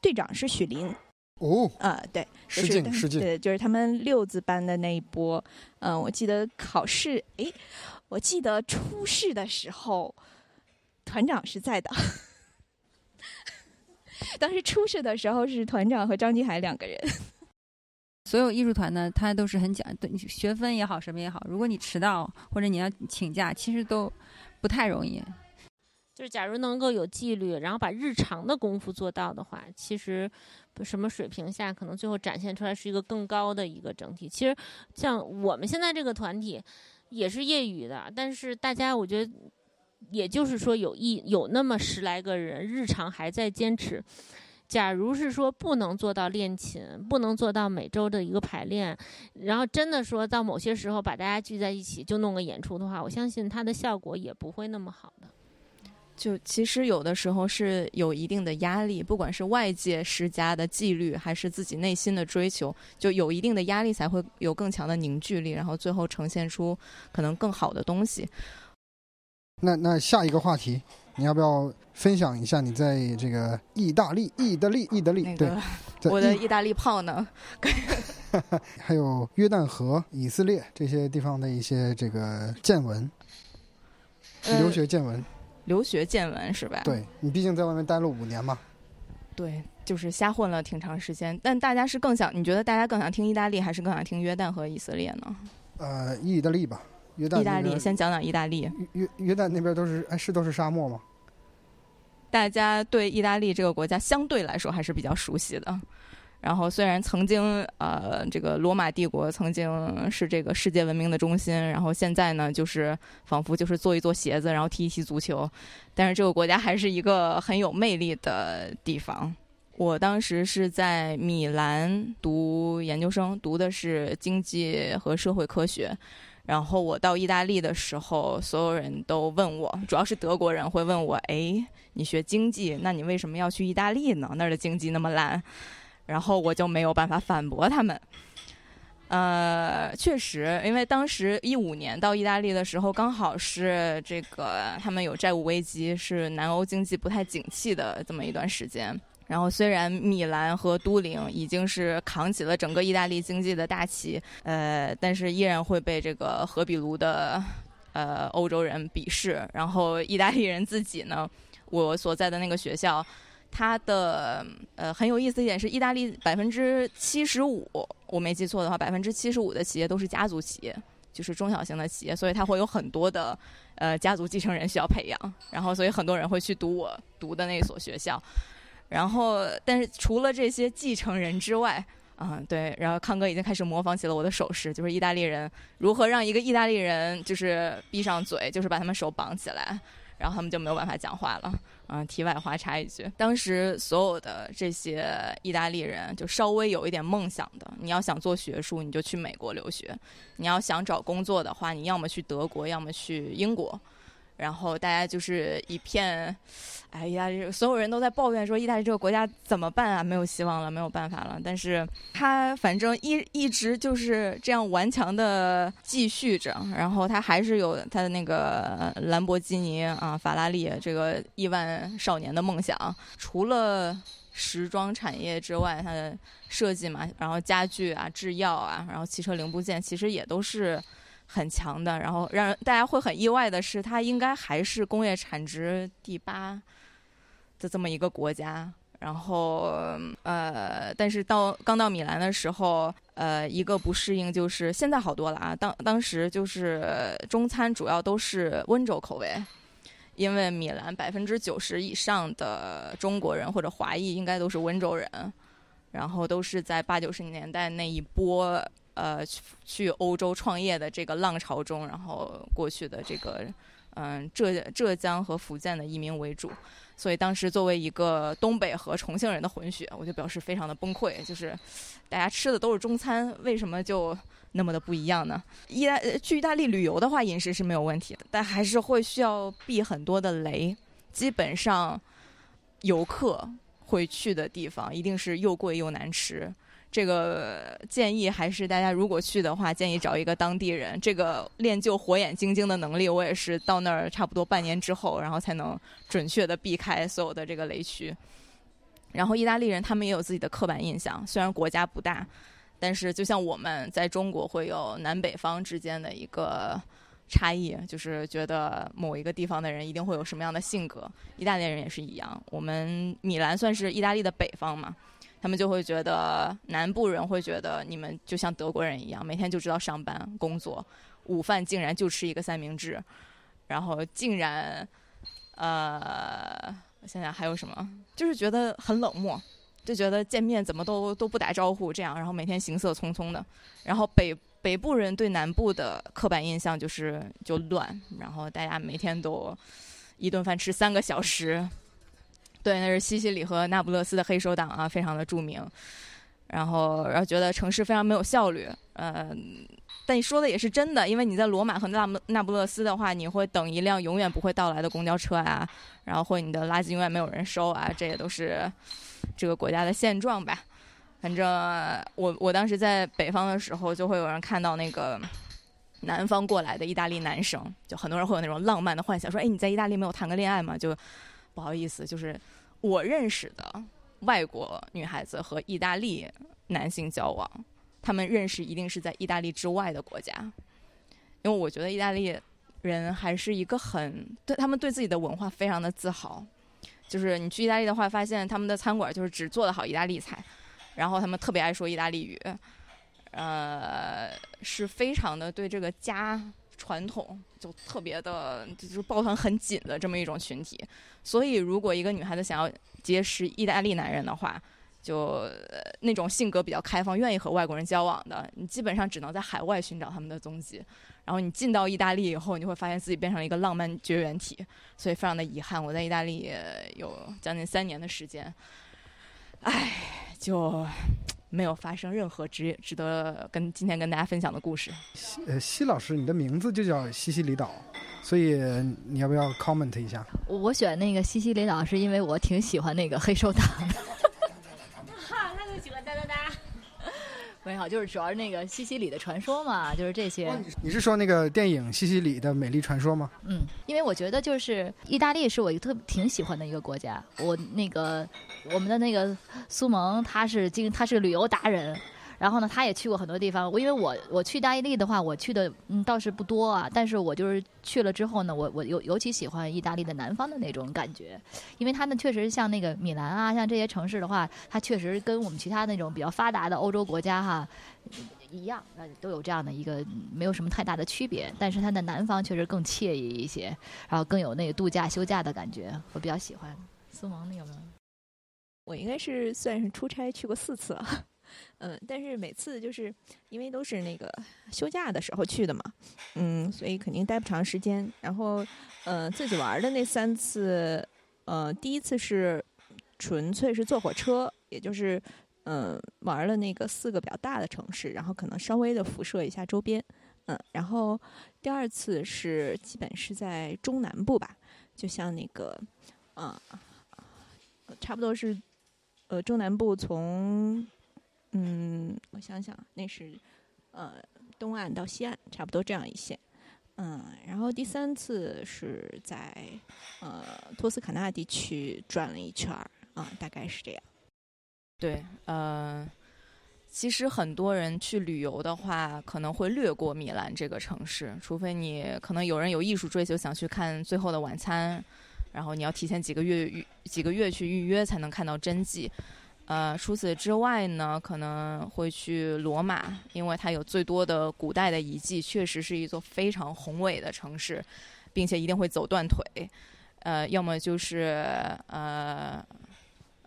队长是许林。哦，啊，对，失敬失敬，对，就是他们六字班的那一波。嗯，我记得考试，哎，我记得初试的时候，团长是在的。当时初试的时候是团长和张金海两个人。所有艺术团呢，他都是很讲，对学分也好，什么也好，如果你迟到或者你要请假，其实都不太容易。就是假如能够有纪律，然后把日常的功夫做到的话，其实。什么水平下，可能最后展现出来是一个更高的一个整体。其实，像我们现在这个团体，也是业余的，但是大家我觉得，也就是说有一有那么十来个人，日常还在坚持。假如是说不能做到练琴，不能做到每周的一个排练，然后真的说到某些时候把大家聚在一起就弄个演出的话，我相信它的效果也不会那么好的。就其实有的时候是有一定的压力，不管是外界施加的纪律，还是自己内心的追求，就有一定的压力才会有更强的凝聚力，然后最后呈现出可能更好的东西。那那下一个话题，你要不要分享一下你在这个意大利、意大利、意大利？对，我的意大利炮呢？还有约旦河、以色列这些地方的一些这个见闻，留学见闻。留学见闻是吧？对你毕竟在外面待了五年嘛。对，就是瞎混了挺长时间。但大家是更想，你觉得大家更想听意大利，还是更想听约旦和以色列呢？呃，意大利吧，约旦。意大利，先讲讲意大利。约约旦那边都是哎，是都是沙漠吗？大家对意大利这个国家相对来说还是比较熟悉的。然后虽然曾经呃这个罗马帝国曾经是这个世界文明的中心，然后现在呢就是仿佛就是做一做鞋子，然后踢一踢足球，但是这个国家还是一个很有魅力的地方。我当时是在米兰读研究生，读的是经济和社会科学。然后我到意大利的时候，所有人都问我，主要是德国人会问我：“哎，你学经济，那你为什么要去意大利呢？那儿的经济那么烂。”然后我就没有办法反驳他们。呃，确实，因为当时一五年到意大利的时候，刚好是这个他们有债务危机，是南欧经济不太景气的这么一段时间。然后虽然米兰和都灵已经是扛起了整个意大利经济的大旗，呃，但是依然会被这个荷比卢的呃欧洲人鄙视，然后意大利人自己呢，我所在的那个学校。它的呃很有意思一点是，意大利百分之七十五，我没记错的话，百分之七十五的企业都是家族企业，就是中小型的企业，所以它会有很多的呃家族继承人需要培养，然后所以很多人会去读我读的那所学校，然后但是除了这些继承人之外，嗯对，然后康哥已经开始模仿起了我的手势，就是意大利人如何让一个意大利人就是闭上嘴，就是把他们手绑起来。然后他们就没有办法讲话了。嗯，题外话插一句，当时所有的这些意大利人，就稍微有一点梦想的，你要想做学术，你就去美国留学；你要想找工作的话，你要么去德国，要么去英国。然后大家就是一片，哎呀，所有人都在抱怨说意大利这个国家怎么办啊？没有希望了，没有办法了。但是他反正一一直就是这样顽强的继续着，然后他还是有他的那个兰博基尼啊、法拉利这个亿万少年的梦想。除了时装产业之外，它的设计嘛，然后家具啊、制药啊，然后汽车零部件，其实也都是。很强的，然后让大家会很意外的是，它应该还是工业产值第八的这么一个国家。然后，呃，但是到刚到米兰的时候，呃，一个不适应就是现在好多了啊。当当时就是中餐主要都是温州口味，因为米兰百分之九十以上的中国人或者华裔应该都是温州人，然后都是在八九十年代那一波。呃，去去欧洲创业的这个浪潮中，然后过去的这个，嗯，浙浙江和福建的移民为主，所以当时作为一个东北和重庆人的混血，我就表示非常的崩溃，就是大家吃的都是中餐，为什么就那么的不一样呢？意大去意大利旅游的话，饮食是没有问题的，但还是会需要避很多的雷，基本上游客会去的地方，一定是又贵又难吃。这个建议还是大家如果去的话，建议找一个当地人。这个练就火眼金睛的能力，我也是到那儿差不多半年之后，然后才能准确的避开所有的这个雷区。然后意大利人他们也有自己的刻板印象，虽然国家不大，但是就像我们在中国会有南北方之间的一个差异，就是觉得某一个地方的人一定会有什么样的性格，意大利人也是一样。我们米兰算是意大利的北方嘛。他们就会觉得南部人会觉得你们就像德国人一样，每天就知道上班工作，午饭竟然就吃一个三明治，然后竟然，呃，我想想还有什么，就是觉得很冷漠，就觉得见面怎么都都不打招呼这样，然后每天行色匆匆的。然后北北部人对南部的刻板印象就是就乱，然后大家每天都一顿饭吃三个小时。对，那是西西里和那不勒斯的黑手党啊，非常的著名。然后，然后觉得城市非常没有效率。呃，但你说的也是真的，因为你在罗马和那那不勒斯的话，你会等一辆永远不会到来的公交车啊，然后或你的垃圾永远没有人收啊，这也都是这个国家的现状吧。反正我我当时在北方的时候，就会有人看到那个南方过来的意大利男生，就很多人会有那种浪漫的幻想，说：“哎，你在意大利没有谈个恋爱吗？”就不好意思，就是我认识的外国女孩子和意大利男性交往，他们认识一定是在意大利之外的国家，因为我觉得意大利人还是一个很对他们对自己的文化非常的自豪，就是你去意大利的话，发现他们的餐馆就是只做的好意大利菜，然后他们特别爱说意大利语，呃，是非常的对这个家。传统就特别的，就是抱团很紧的这么一种群体，所以如果一个女孩子想要结识意大利男人的话，就那种性格比较开放、愿意和外国人交往的，你基本上只能在海外寻找他们的踪迹。然后你进到意大利以后，你会发现自己变成了一个浪漫绝缘体，所以非常的遗憾。我在意大利有将近三年的时间，唉，就。没有发生任何值值得跟今天跟大家分享的故事。呃，西老师，你的名字就叫西西里岛，所以你要不要 comment 一下？我选那个西西里岛是因为我挺喜欢那个黑手党的。哈，他就喜欢哒哒哒。没有，就是主要是那个西西里的传说嘛，就是这些。你是说那个电影《西西里的美丽传说》吗？嗯，因为我觉得就是意大利是我一个特挺喜欢的一个国家。我那个我们的那个苏萌，他是经他是旅游达人，然后呢，他也去过很多地方。我因为我我去意大利的话，我去的嗯倒是不多啊，但是我就是去了之后呢，我我尤尤其喜欢意大利的南方的那种感觉，因为他们确实像那个米兰啊，像这些城市的话，它确实跟我们其他那种比较发达的欧洲国家哈。一样，呃，都有这样的一个没有什么太大的区别，但是它的南方确实更惬意一些，然后更有那个度假休假的感觉，我比较喜欢。苏萌，你有没有？我应该是算是出差去过四次了，嗯，但是每次就是因为都是那个休假的时候去的嘛，嗯，所以肯定待不长时间。然后，呃，自己玩的那三次，呃，第一次是纯粹是坐火车，也就是。嗯，玩了那个四个比较大的城市，然后可能稍微的辐射一下周边，嗯，然后第二次是基本是在中南部吧，就像那个，啊，差不多是，呃，中南部从，嗯，我想想，那是，呃，东岸到西岸，差不多这样一线，嗯，然后第三次是在，呃，托斯卡纳地区转了一圈儿，啊，大概是这样。对，呃，其实很多人去旅游的话，可能会略过米兰这个城市，除非你可能有人有艺术追求，想去看《最后的晚餐》，然后你要提前几个月几个月去预约才能看到真迹。呃，除此之外呢，可能会去罗马，因为它有最多的古代的遗迹，确实是一座非常宏伟的城市，并且一定会走断腿。呃，要么就是呃。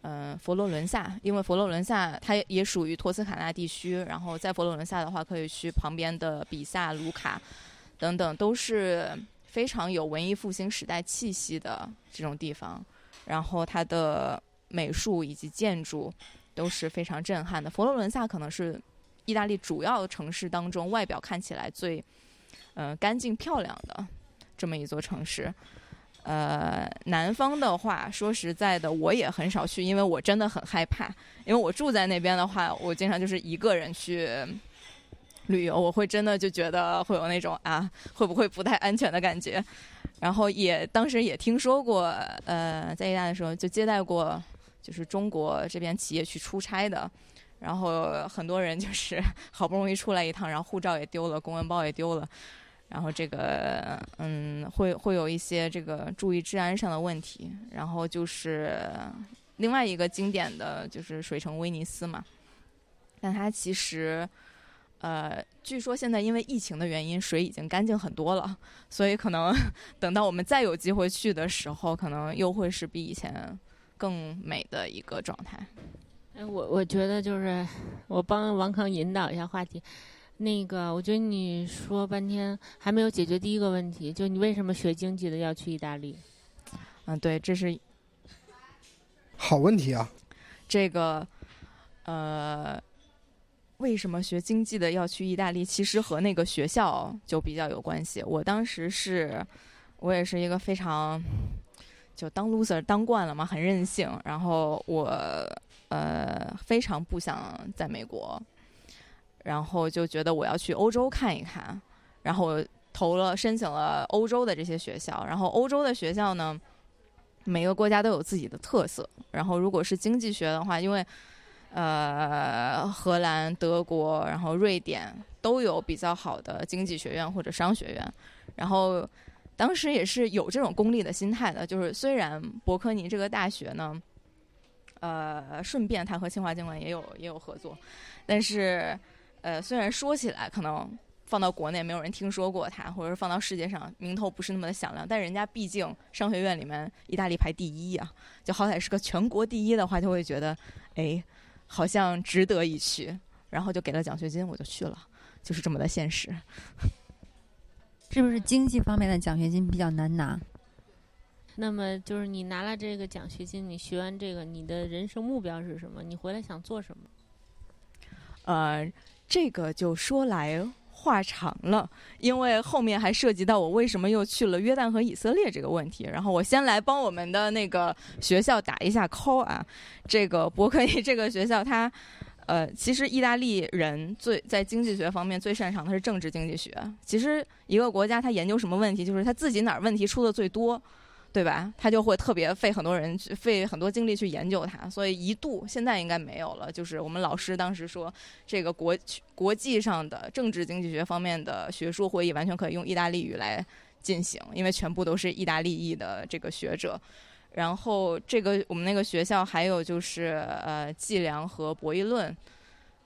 嗯，佛罗伦萨，因为佛罗伦萨它也属于托斯卡纳地区，然后在佛罗伦萨的话，可以去旁边的比萨、卢卡等等，都是非常有文艺复兴时代气息的这种地方。然后它的美术以及建筑都是非常震撼的。佛罗伦萨可能是意大利主要城市当中外表看起来最嗯干净漂亮的这么一座城市。呃，南方的话，说实在的，我也很少去，因为我真的很害怕。因为我住在那边的话，我经常就是一个人去旅游，我会真的就觉得会有那种啊，会不会不太安全的感觉。然后也当时也听说过，呃，在意大利的时候就接待过，就是中国这边企业去出差的，然后很多人就是 好不容易出来一趟，然后护照也丢了，公文包也丢了。然后这个嗯，会会有一些这个注意治安上的问题。然后就是另外一个经典的就是水城威尼斯嘛，但它其实呃，据说现在因为疫情的原因，水已经干净很多了，所以可能 等到我们再有机会去的时候，可能又会是比以前更美的一个状态。哎，我我觉得就是我帮王康引导一下话题。那个，我觉得你说半天还没有解决第一个问题，就你为什么学经济的要去意大利？嗯，对，这是好问题啊。这个，呃，为什么学经济的要去意大利？其实和那个学校就比较有关系。我当时是，我也是一个非常就当 loser 当惯了嘛，很任性。然后我呃非常不想在美国。然后就觉得我要去欧洲看一看，然后投了申请了欧洲的这些学校。然后欧洲的学校呢，每个国家都有自己的特色。然后如果是经济学的话，因为呃荷兰、德国，然后瑞典都有比较好的经济学院或者商学院。然后当时也是有这种功利的心态的，就是虽然伯克尼这个大学呢，呃，顺便它和清华经管也有也有合作，但是。呃，虽然说起来可能放到国内没有人听说过它，或者是放到世界上名头不是那么的响亮，但人家毕竟商学院里面意大利排第一呀，就好歹是个全国第一的话，就会觉得，哎，好像值得一去，然后就给了奖学金，我就去了，就是这么的现实。是不是经济方面的奖学金比较难拿？那么就是你拿了这个奖学金，你学完这个，你的人生目标是什么？你回来想做什么？呃。这个就说来话长了，因为后面还涉及到我为什么又去了约旦和以色列这个问题。然后我先来帮我们的那个学校打一下 call 啊，这个伯克利这个学校，它呃，其实意大利人最在经济学方面最擅长的是政治经济学。其实一个国家它研究什么问题，就是它自己哪儿问题出的最多。对吧？他就会特别费很多人去费很多精力去研究它，所以一度现在应该没有了。就是我们老师当时说，这个国国际上的政治经济学方面的学术会议完全可以用意大利语来进行，因为全部都是意大利裔的这个学者。然后这个我们那个学校还有就是呃计量和博弈论，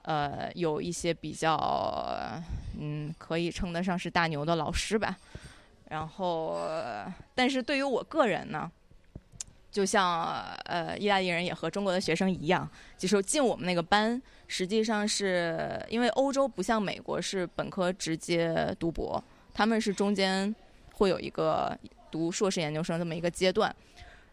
呃有一些比较嗯可以称得上是大牛的老师吧。然后，但是对于我个人呢，就像呃意大利人也和中国的学生一样，就是进我们那个班，实际上是因为欧洲不像美国是本科直接读博，他们是中间会有一个读硕士研究生这么一个阶段。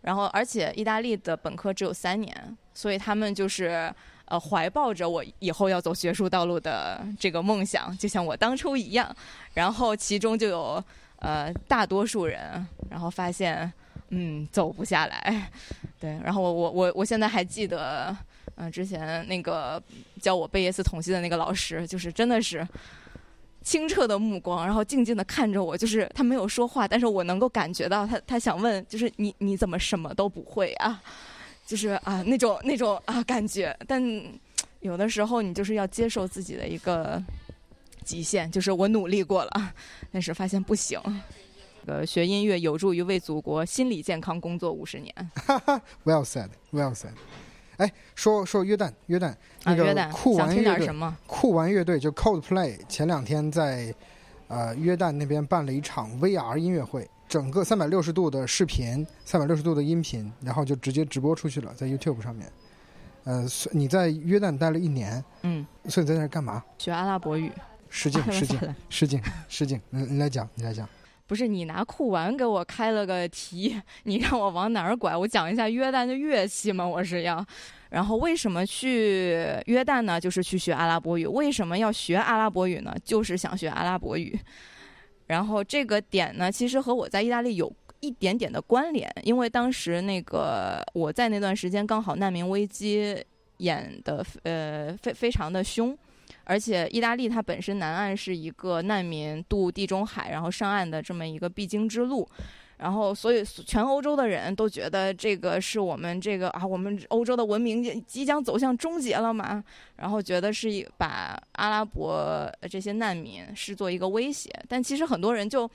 然后，而且意大利的本科只有三年，所以他们就是呃怀抱着我以后要走学术道路的这个梦想，就像我当初一样。然后其中就有呃大多数人，然后发现嗯走不下来，对。然后我我我我现在还记得，嗯，之前那个教我贝叶斯统计的那个老师，就是真的是。清澈的目光，然后静静的看着我，就是他没有说话，但是我能够感觉到他，他想问，就是你你怎么什么都不会啊？就是啊那种那种啊感觉，但有的时候你就是要接受自己的一个极限，就是我努力过了，但是发现不行。呃，学音乐有助于为祖国心理健康工作五十年。Well said, well said。哎，说说约旦，约旦啊，那个酷玩乐队？酷玩乐队就 Coldplay 前两天在呃约旦那边办了一场 VR 音乐会，整个三百六十度的视频，三百六十度的音频，然后就直接直播出去了，在 YouTube 上面。呃，你在约旦待了一年，嗯，所以你在那儿干嘛？学阿拉伯语。失敬，失敬，失敬，失敬。你你来讲，你来讲。不是你拿酷玩给我开了个题，你让我往哪儿拐？我讲一下约旦的乐器吗？我是要。然后为什么去约旦呢？就是去学阿拉伯语。为什么要学阿拉伯语呢？就是想学阿拉伯语。然后这个点呢，其实和我在意大利有一点点的关联，因为当时那个我在那段时间刚好难民危机演的呃非非常的凶。而且意大利它本身南岸是一个难民渡地中海然后上岸的这么一个必经之路，然后所以全欧洲的人都觉得这个是我们这个啊，我们欧洲的文明即将走向终结了嘛，然后觉得是一把阿拉伯这些难民视作一个威胁，但其实很多人就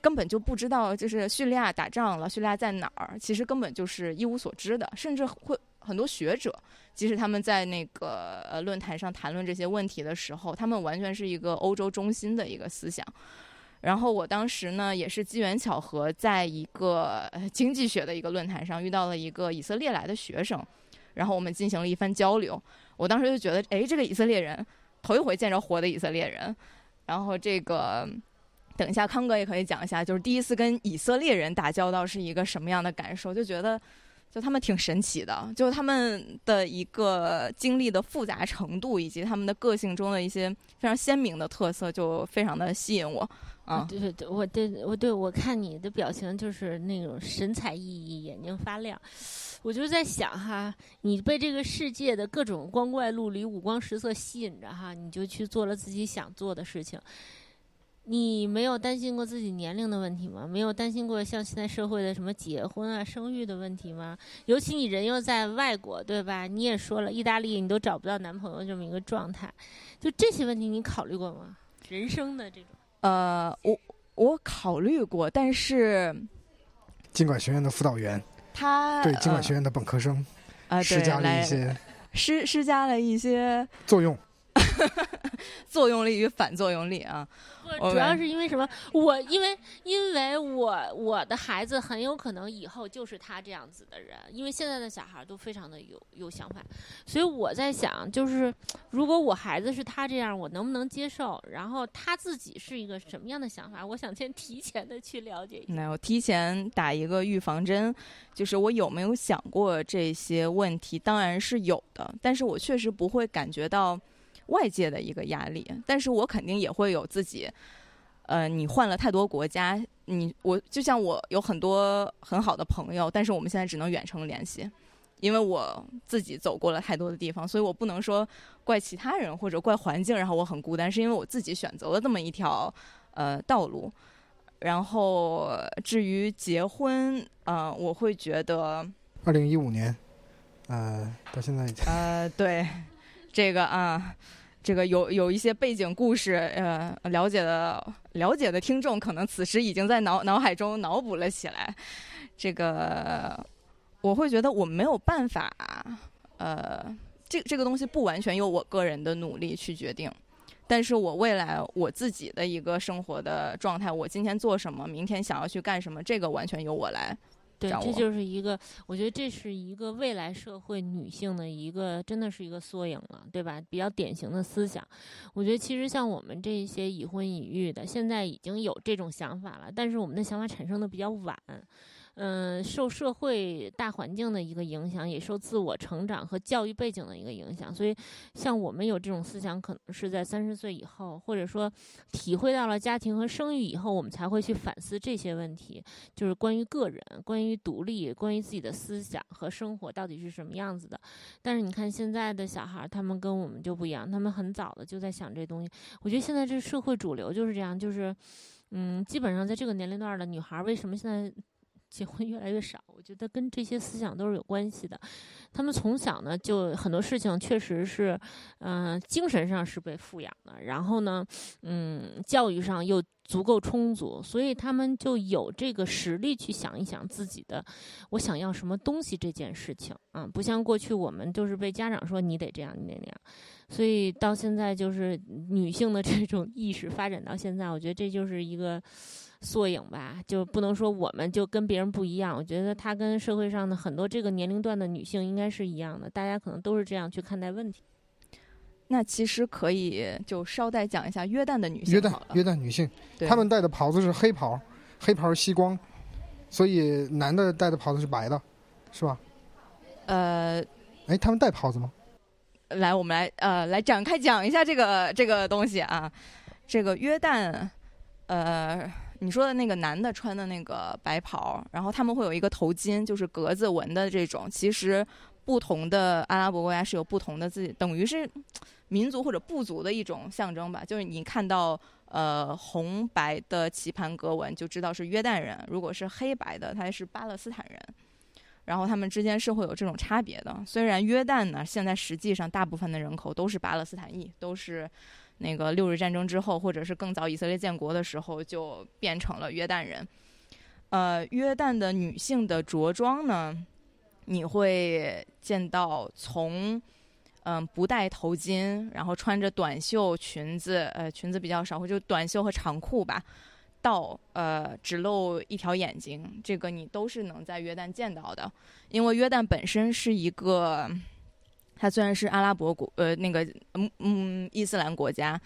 根本就不知道，就是叙利亚打仗了，叙利亚在哪儿，其实根本就是一无所知的，甚至会很多学者。即使他们在那个呃论坛上谈论这些问题的时候，他们完全是一个欧洲中心的一个思想。然后我当时呢，也是机缘巧合，在一个经济学的一个论坛上遇到了一个以色列来的学生，然后我们进行了一番交流。我当时就觉得，哎，这个以色列人头一回见着活的以色列人。然后这个，等一下康哥也可以讲一下，就是第一次跟以色列人打交道是一个什么样的感受，就觉得。就他们挺神奇的，就他们的一个经历的复杂程度，以及他们的个性中的一些非常鲜明的特色，就非常的吸引我啊！对对对，我对我对我看你的表情就是那种神采奕奕，眼睛发亮。我就在想哈，你被这个世界的各种光怪陆离、五光十色吸引着哈，你就去做了自己想做的事情。你没有担心过自己年龄的问题吗？没有担心过像现在社会的什么结婚啊、生育的问题吗？尤其你人又在外国，对吧？你也说了，意大利你都找不到男朋友这么一个状态，就这些问题你考虑过吗？人生的这种，呃，我我考虑过，但是经管学院的辅导员他对经管学院的本科生啊、呃、施加了一些施施加了一些作用。作用力与反作用力啊，不，主要是因为什么？我因为因为我我的孩子很有可能以后就是他这样子的人，因为现在的小孩都非常的有有想法，所以我在想，就是如果我孩子是他这样，我能不能接受？然后他自己是一个什么样的想法？我想先 提前的去了解一下。那我提前打一个预防针，就是我有没有想过这些问题？当然是有的，但是我确实不会感觉到。外界的一个压力，但是我肯定也会有自己，呃，你换了太多国家，你我就像我有很多很好的朋友，但是我们现在只能远程联系，因为我自己走过了太多的地方，所以我不能说怪其他人或者怪环境，然后我很孤单，是因为我自己选择了这么一条呃道路。然后至于结婚，呃，我会觉得，二零一五年，呃，到现在已经呃，对，这个啊，这个有有一些背景故事，呃，了解的了解的听众可能此时已经在脑脑海中脑补了起来。这个我会觉得我没有办法，呃，这这个东西不完全由我个人的努力去决定。但是我未来我自己的一个生活的状态，我今天做什么，明天想要去干什么，这个完全由我来。对，这就是一个，我觉得这是一个未来社会女性的一个，真的是一个缩影了，对吧？比较典型的思想。我觉得其实像我们这些已婚已育的，现在已经有这种想法了，但是我们的想法产生的比较晚。嗯，受社会大环境的一个影响，也受自我成长和教育背景的一个影响，所以像我们有这种思想，可能是在三十岁以后，或者说体会到了家庭和生育以后，我们才会去反思这些问题，就是关于个人、关于独立、关于自己的思想和生活到底是什么样子的。但是你看现在的小孩儿，他们跟我们就不一样，他们很早的就在想这东西。我觉得现在这社会主流就是这样，就是嗯，基本上在这个年龄段的女孩儿，为什么现在？结婚越来越少，我觉得跟这些思想都是有关系的。他们从小呢，就很多事情确实是，嗯、精神上是被富养的，然后呢，嗯，教育上又足够充足，所以他们就有这个实力去想一想自己的我想要什么东西这件事情啊，不像过去我们就是被家长说你得这样，你得那样。所以到现在就是女性的这种意识发展到现在，我觉得这就是一个缩影吧，就不能说我们就跟别人不一样。我觉得她跟社会上的很多这个年龄段的女性应该是一样的，大家可能都是这样去看待问题。那其实可以就稍带讲一下约旦的女性约旦约旦女性，对她们戴的袍子是黑袍，黑袍吸光，所以男的戴的袍子是白的，是吧？呃，哎，他们戴袍子吗？来，我们来呃来展开讲一下这个这个东西啊。这个约旦，呃，你说的那个男的穿的那个白袍，然后他们会有一个头巾，就是格子纹的这种。其实不同的阿拉伯国家是有不同的自己，等于是民族或者部族的一种象征吧。就是你看到呃红白的棋盘格纹，就知道是约旦人；如果是黑白的，他是巴勒斯坦人。然后他们之间是会有这种差别的。虽然约旦呢，现在实际上大部分的人口都是巴勒斯坦裔，都是那个六日战争之后，或者是更早以色列建国的时候就变成了约旦人。呃，约旦的女性的着装呢，你会见到从嗯、不戴头巾，然后穿着短袖裙子，呃，裙子比较少，或者短袖和长裤吧。到呃只露一条眼睛，这个你都是能在约旦见到的，因为约旦本身是一个，它虽然是阿拉伯国呃那个嗯嗯伊斯兰国家，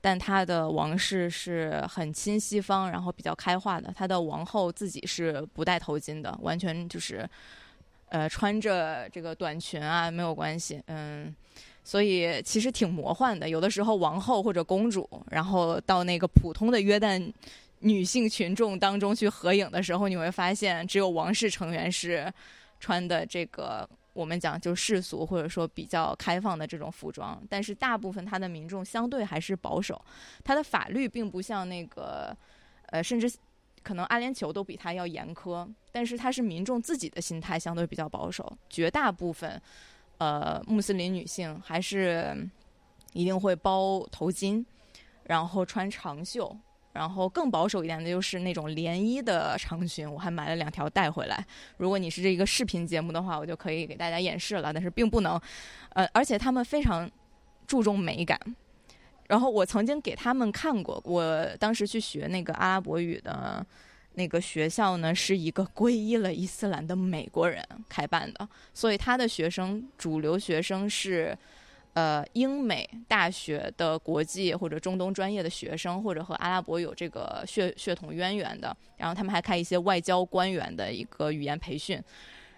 但它的王室是很亲西方，然后比较开化的，它的王后自己是不戴头巾的，完全就是呃穿着这个短裙啊没有关系，嗯。所以其实挺魔幻的，有的时候王后或者公主，然后到那个普通的约旦女性群众当中去合影的时候，你会发现只有王室成员是穿的这个我们讲就世俗或者说比较开放的这种服装，但是大部分他的民众相对还是保守，他的法律并不像那个呃，甚至可能阿联酋都比他要严苛，但是他是民众自己的心态相对比较保守，绝大部分呃穆斯林女性还是一定会包头巾，然后穿长袖。然后更保守一点的就是那种连衣的长裙，我还买了两条带回来。如果你是这一个视频节目的话，我就可以给大家演示了，但是并不能。呃，而且他们非常注重美感。然后我曾经给他们看过，我当时去学那个阿拉伯语的那个学校呢，是一个皈依了伊斯兰的美国人开办的，所以他的学生主流学生是。呃，英美大学的国际或者中东专业的学生，或者和阿拉伯有这个血血统渊源的，然后他们还开一些外交官员的一个语言培训。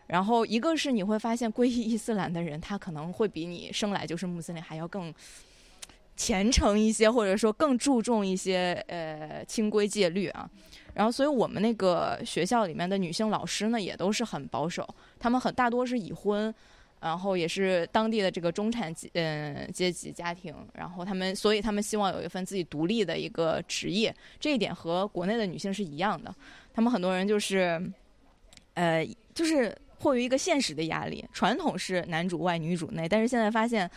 然后一个是你会发现，皈依伊斯兰的人，他可能会比你生来就是穆斯林还要更虔诚一些，或者说更注重一些呃清规戒律啊。然后，所以我们那个学校里面的女性老师呢，也都是很保守，她们很大多是已婚。然后也是当地的这个中产阶嗯阶级家庭，然后他们所以他们希望有一份自己独立的一个职业，这一点和国内的女性是一样的。他们很多人就是，呃，就是迫于一个现实的压力，传统是男主外女主内，但是现在发现。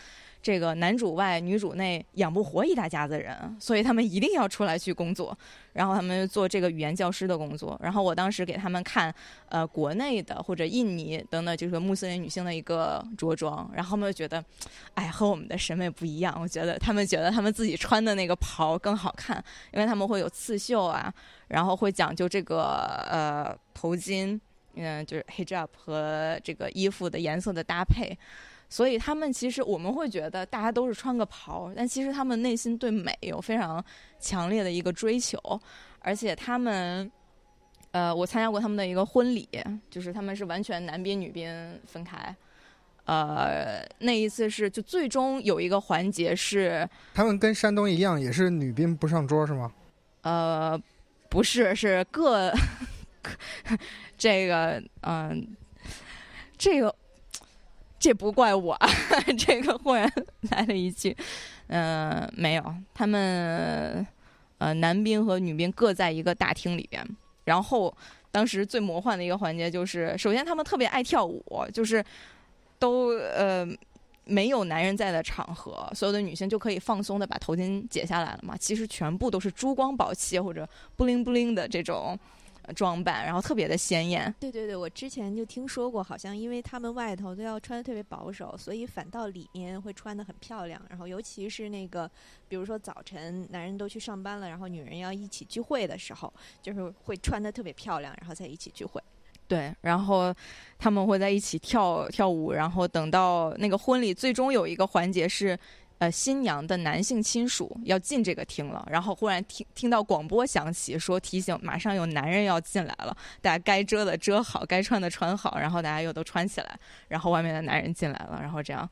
这个男主外女主内养不活一大家子人，所以他们一定要出来去工作，然后他们做这个语言教师的工作。然后我当时给他们看，呃，国内的或者印尼等等，就是穆斯林女性的一个着装，然后他们就觉得，哎，和我们的审美不一样。我觉得他们觉得他们自己穿的那个袍更好看，因为他们会有刺绣啊，然后会讲究这个呃头巾，嗯，就是 hijab 和这个衣服的颜色的搭配。所以他们其实我们会觉得大家都是穿个袍，但其实他们内心对美有非常强烈的一个追求，而且他们，呃，我参加过他们的一个婚礼，就是他们是完全男宾女宾分开，呃，那一次是就最终有一个环节是，他们跟山东一样，也是女宾不上桌是吗？呃，不是，是各 这个嗯、这个。这不怪我，这个忽然来了一句，嗯、没有，他们呃男兵和女兵各在一个大厅里边，然后当时最魔幻的一个环节就是，首先他们特别爱跳舞，就是都呃没有男人在的场合，所有的女性就可以放松的把头巾解下来了嘛，其实全部都是珠光宝气或者布灵布灵的这种。装扮，然后特别的鲜艳。对对对，我之前就听说过，好像因为他们外头都要穿的特别保守，所以反倒里面会穿的很漂亮。然后尤其是那个，比如说早晨男人都去上班了，然后女人要一起聚会的时候，就是会穿的特别漂亮，然后再一起聚会。对，然后他们会在一起跳跳舞，然后等到那个婚礼最终有一个环节是。呃，新娘的男性亲属要进这个厅了，然后忽然听听到广播响起，说提醒马上有男人要进来了，大家该遮的遮好，该穿的穿好，然后大家又都穿起来，然后外面的男人进来了，然后这样，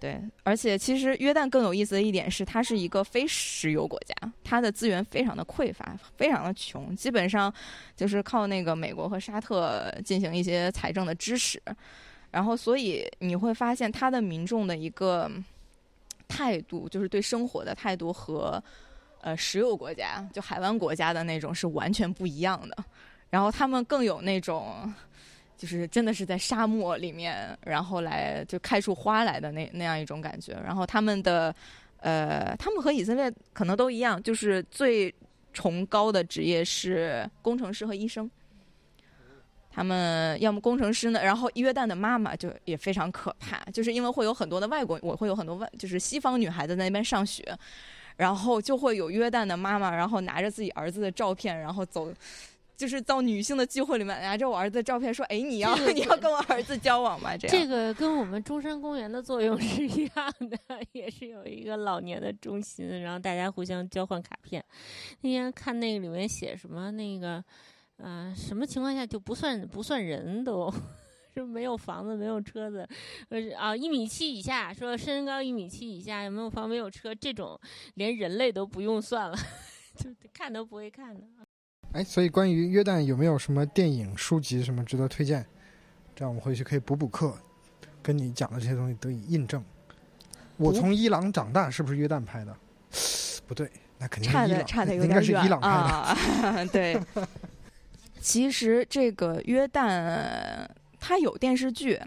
对，而且其实约旦更有意思的一点是，它是一个非石油国家，它的资源非常的匮乏，非常的穷，基本上就是靠那个美国和沙特进行一些财政的支持，然后所以你会发现它的民众的一个。态度就是对生活的态度和，呃，石油国家就海湾国家的那种是完全不一样的。然后他们更有那种，就是真的是在沙漠里面，然后来就开出花来的那那样一种感觉。然后他们的，呃，他们和以色列可能都一样，就是最崇高的职业是工程师和医生。他们要么工程师呢，然后约旦的妈妈就也非常可怕，就是因为会有很多的外国，我会有很多外，就是西方女孩子在那边上学，然后就会有约旦的妈妈，然后拿着自己儿子的照片，然后走，就是到女性的聚会里面拿着我儿子的照片说：“哎，你要、这个你要跟我儿子交往吗？”这样这个跟我们中山公园的作用是一样的，也是有一个老年的中心，然后大家互相交换卡片。那天看那个里面写什么那个。啊、呃，什么情况下就不算不算人都？是没有房子，没有车子，呃啊，一米七以下，说身高一米七以下，有没有房，没有车，这种连人类都不用算了，就看都不会看的。哎，所以关于约旦有没有什么电影、书籍什么值得推荐？这样我们回去可以补补课，跟你讲的这些东西得以印证。我从伊朗长大，是不是约旦拍的？不对，那肯定是伊朗，差的差的有應該是伊朗拍的。啊、對。其实这个约旦，它有电视剧，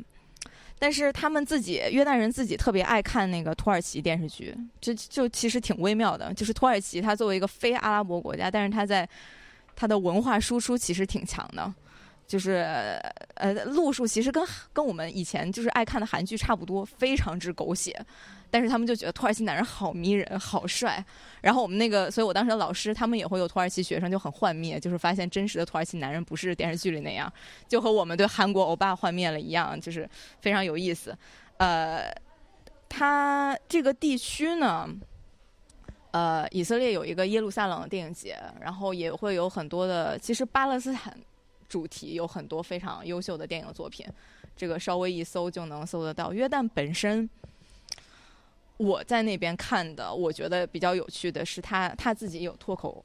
但是他们自己约旦人自己特别爱看那个土耳其电视剧，就就其实挺微妙的。就是土耳其，它作为一个非阿拉伯国家，但是它在它的文化输出其实挺强的，就是呃路数其实跟跟我们以前就是爱看的韩剧差不多，非常之狗血。但是他们就觉得土耳其男人好迷人，好帅。然后我们那个，所以我当时的老师他们也会有土耳其学生就很幻灭，就是发现真实的土耳其男人不是电视剧里那样，就和我们对韩国欧巴幻灭了一样，就是非常有意思。呃，它这个地区呢，呃，以色列有一个耶路撒冷的電影节，然后也会有很多的，其实巴勒斯坦主题有很多非常优秀的电影作品，这个稍微一搜就能搜得到。约旦本身。我在那边看的，我觉得比较有趣的是他，他自己有脱口，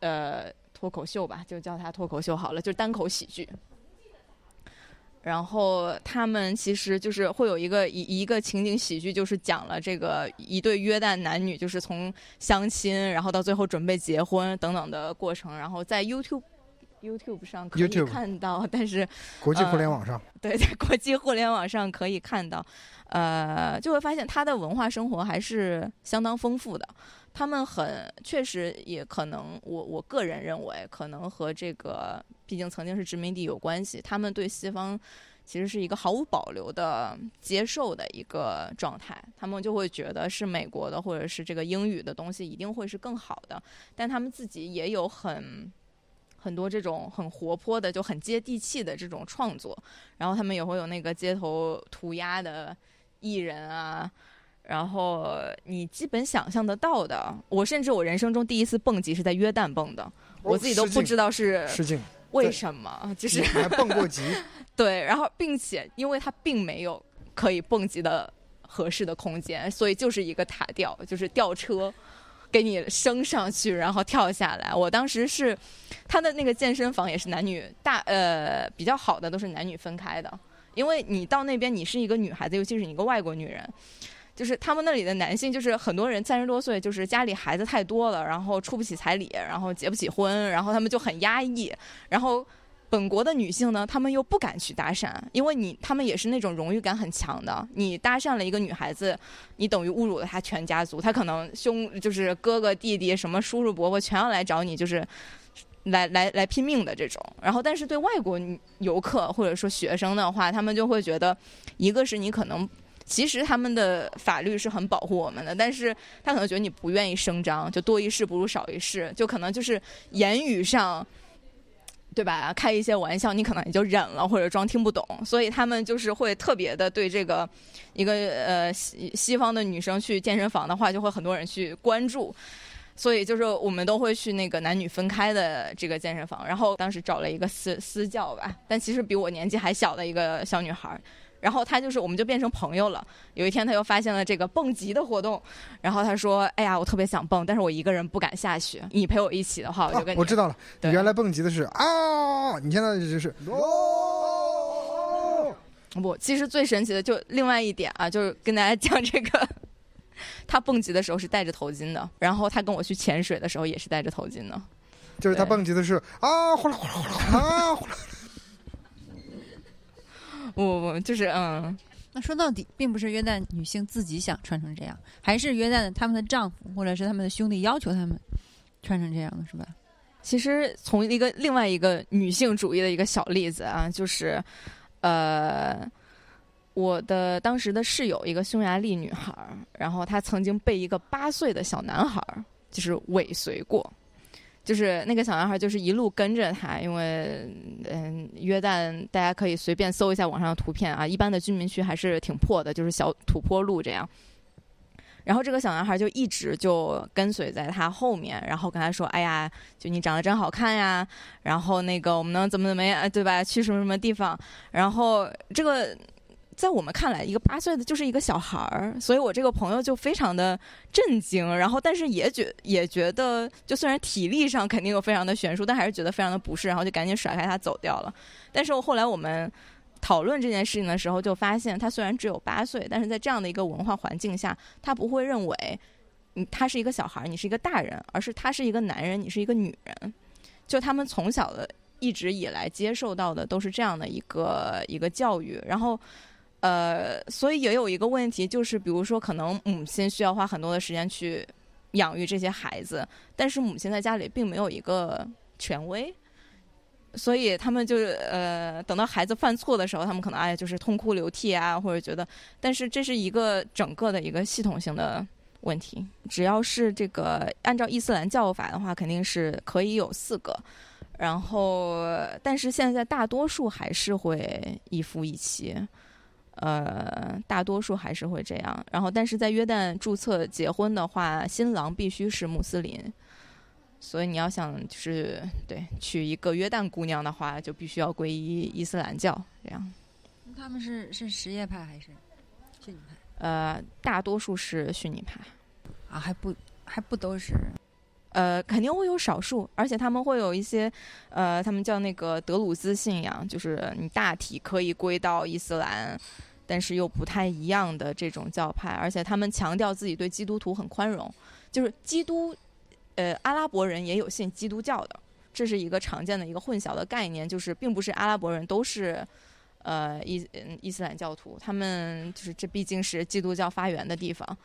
呃，脱口秀吧，就叫他脱口秀好了，就是單口喜剧。然后他们其实就是会有一个一一个情景喜剧，就是讲了这个一对约旦男女，就是从相亲，然后到最后准备结婚等等的过程，然后在 YouTube YouTube 上可以看到，但是国际互联网上，对，在国际互联网上可以看到，呃，就会发现他的文化生活还是相当丰富的。他们很确实也可能，我我个人认为，可能和这个毕竟曾经是殖民地有关系。他们对西方其实是一个毫无保留的接受的一个状态，他们就会觉得是美国的或者是这个英语的东西一定会是更好的，但他们自己也有很。很多这种很活泼的、就很接地气的这种创作，然后他们也会有那个街头涂鸦的艺人啊，然后你基本想象得到的，我甚至我人生中第一次蹦极是在约旦蹦的，我自己都不知道是失敬，为什么，就是你还蹦过极，对，然后并且因为它并没有可以蹦极的合适的空间，所以就是一个塔吊，就是吊车。给你升上去，然后跳下来。我当时是，他的那个健身房也是男女大呃比较好的都是男女分开的，因为你到那边你是一个女孩子，尤其是你一个外国女人，就是他们那里的男性就是很多人三十多岁，就是家里孩子太多了，然后出不起彩礼，然后结不起婚，然后他们就很压抑，然后。本国的女性呢，她们又不敢去搭讪，因为你她们也是那种荣誉感很强的。你搭讪了一个女孩子，你等于侮辱了她全家族，她可能兄就是哥哥弟弟什么叔叔伯伯全要来找你，就是来来来拼命的这种。然后，但是对外国游客或者说学生的话，他们就会觉得，一个是你可能其实他们的法律是很保护我们的，但是他可能觉得你不愿意声张，就多一事不如少一事，就可能就是言语上。对吧？开一些玩笑，你可能也就忍了，或者装听不懂。所以他们就是会特别的对这个一个呃西西方的女生去健身房的话，就会很多人去关注。所以就是我们都会去那个男女分开的这个健身房。然后当时找了一个私私教吧，但其实比我年纪还小的一个小女孩。然后他就是，我们就变成朋友了。有一天，他又发现了这个蹦极的活动，然后他说：“哎呀，我特别想蹦，但是我一个人不敢下去。你陪我一起的话，我就跟你。”我知道了，你原来蹦极的是啊，你现在就是哦，不，其实最神奇的就另外一点啊，就是跟大家讲这个，他蹦极的时候是戴着头巾的，然后他跟我去潜水的时候也是戴着头巾的。就是他蹦极的是啊，呼啦呼啦呼啦啊，呼啦不不不，就是嗯，那说到底，并不是约旦女性自己想穿成这样，还是约旦的他们的丈夫或者是他们的兄弟要求他们穿成这样的，是吧？其实从一个另外一个女性主义的一个小例子啊，就是，呃，我的当时的室友一个匈牙利女孩儿，然后她曾经被一个八岁的小男孩儿就是尾随过，就是那个小男孩就是一路跟着他，因为嗯，约旦大家可以随便搜一下网上的图片啊，一般的居民区还是挺破的，就是小土坡路这样。然后这个小男孩就一直就跟随在他后面，然后跟他说：“哎呀，就你长得真好看呀，然后那个我们能怎么怎么样，对吧？去什么什么地方？”然后这个在我们看来，一个八岁的就是一个小孩儿，所以我这个朋友就非常的震惊，然后但是也觉也觉得，就虽然体力上肯定有非常的悬殊，但还是觉得非常的不适，然后就赶紧甩开他走掉了。但是后来我们。讨论这件事情的时候，就发现他虽然只有八岁，但是在这样的一个文化环境下，他不会认为，你他是一个小孩儿，你是一个大人，而是他是一个男人，你是一个女人。就他们从小的一直以来接受到的都是这样的一个一个教育，然后，呃，所以也有一个问题，就是比如说，可能母亲需要花很多的时间去养育这些孩子，但是母亲在家里并没有一个权威。所以他们就是呃，等到孩子犯错的时候，他们可能哎就是痛哭流涕啊，或者觉得，但是这是一个整个的一个系统性的问题。只要是这个按照伊斯兰教法的话，肯定是可以有四个，然后但是现在大多数还是会一夫一妻，呃，大多数还是会这样。然后但是在约旦注册结婚的话，新郎必须是穆斯林。所以你要想就是对娶一个约旦姑娘的话，就必须要皈依伊斯兰教，这样。他们是是什叶派还是逊尼派呃，大多数是逊尼派。啊？还不还不都是？呃，肯定会有少数，而且他们会有一些，呃，他们叫那个德鲁兹信仰，就是你大体可以归到伊斯兰，但是又不太一样的这种教派，而且他们强调自己对基督徒很宽容，就是基督，呃，阿拉伯人也有信基督教的，这是一个常见的一个混淆的概念，就是并不是阿拉伯人都是，呃，伊嗯伊斯兰教徒，他们就是这毕竟是基督教发源的地方，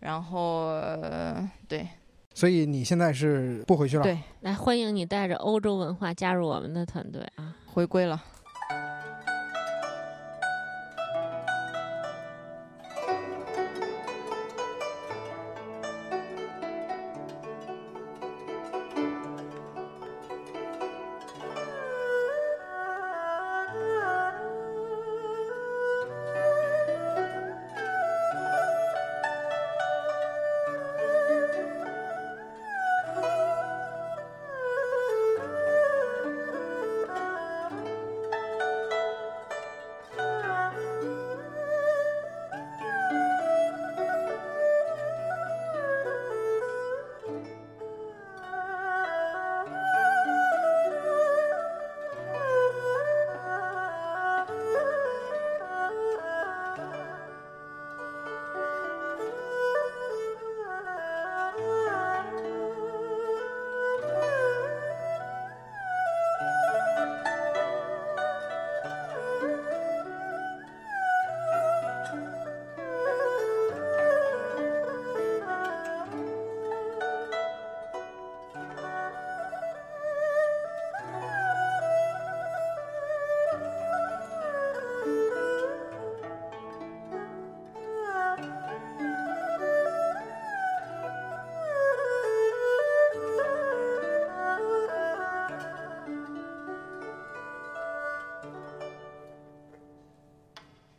然后、呃对所以你现在是不回去了？对，来欢迎你带着欧洲文化加入我们的团队啊！回归了。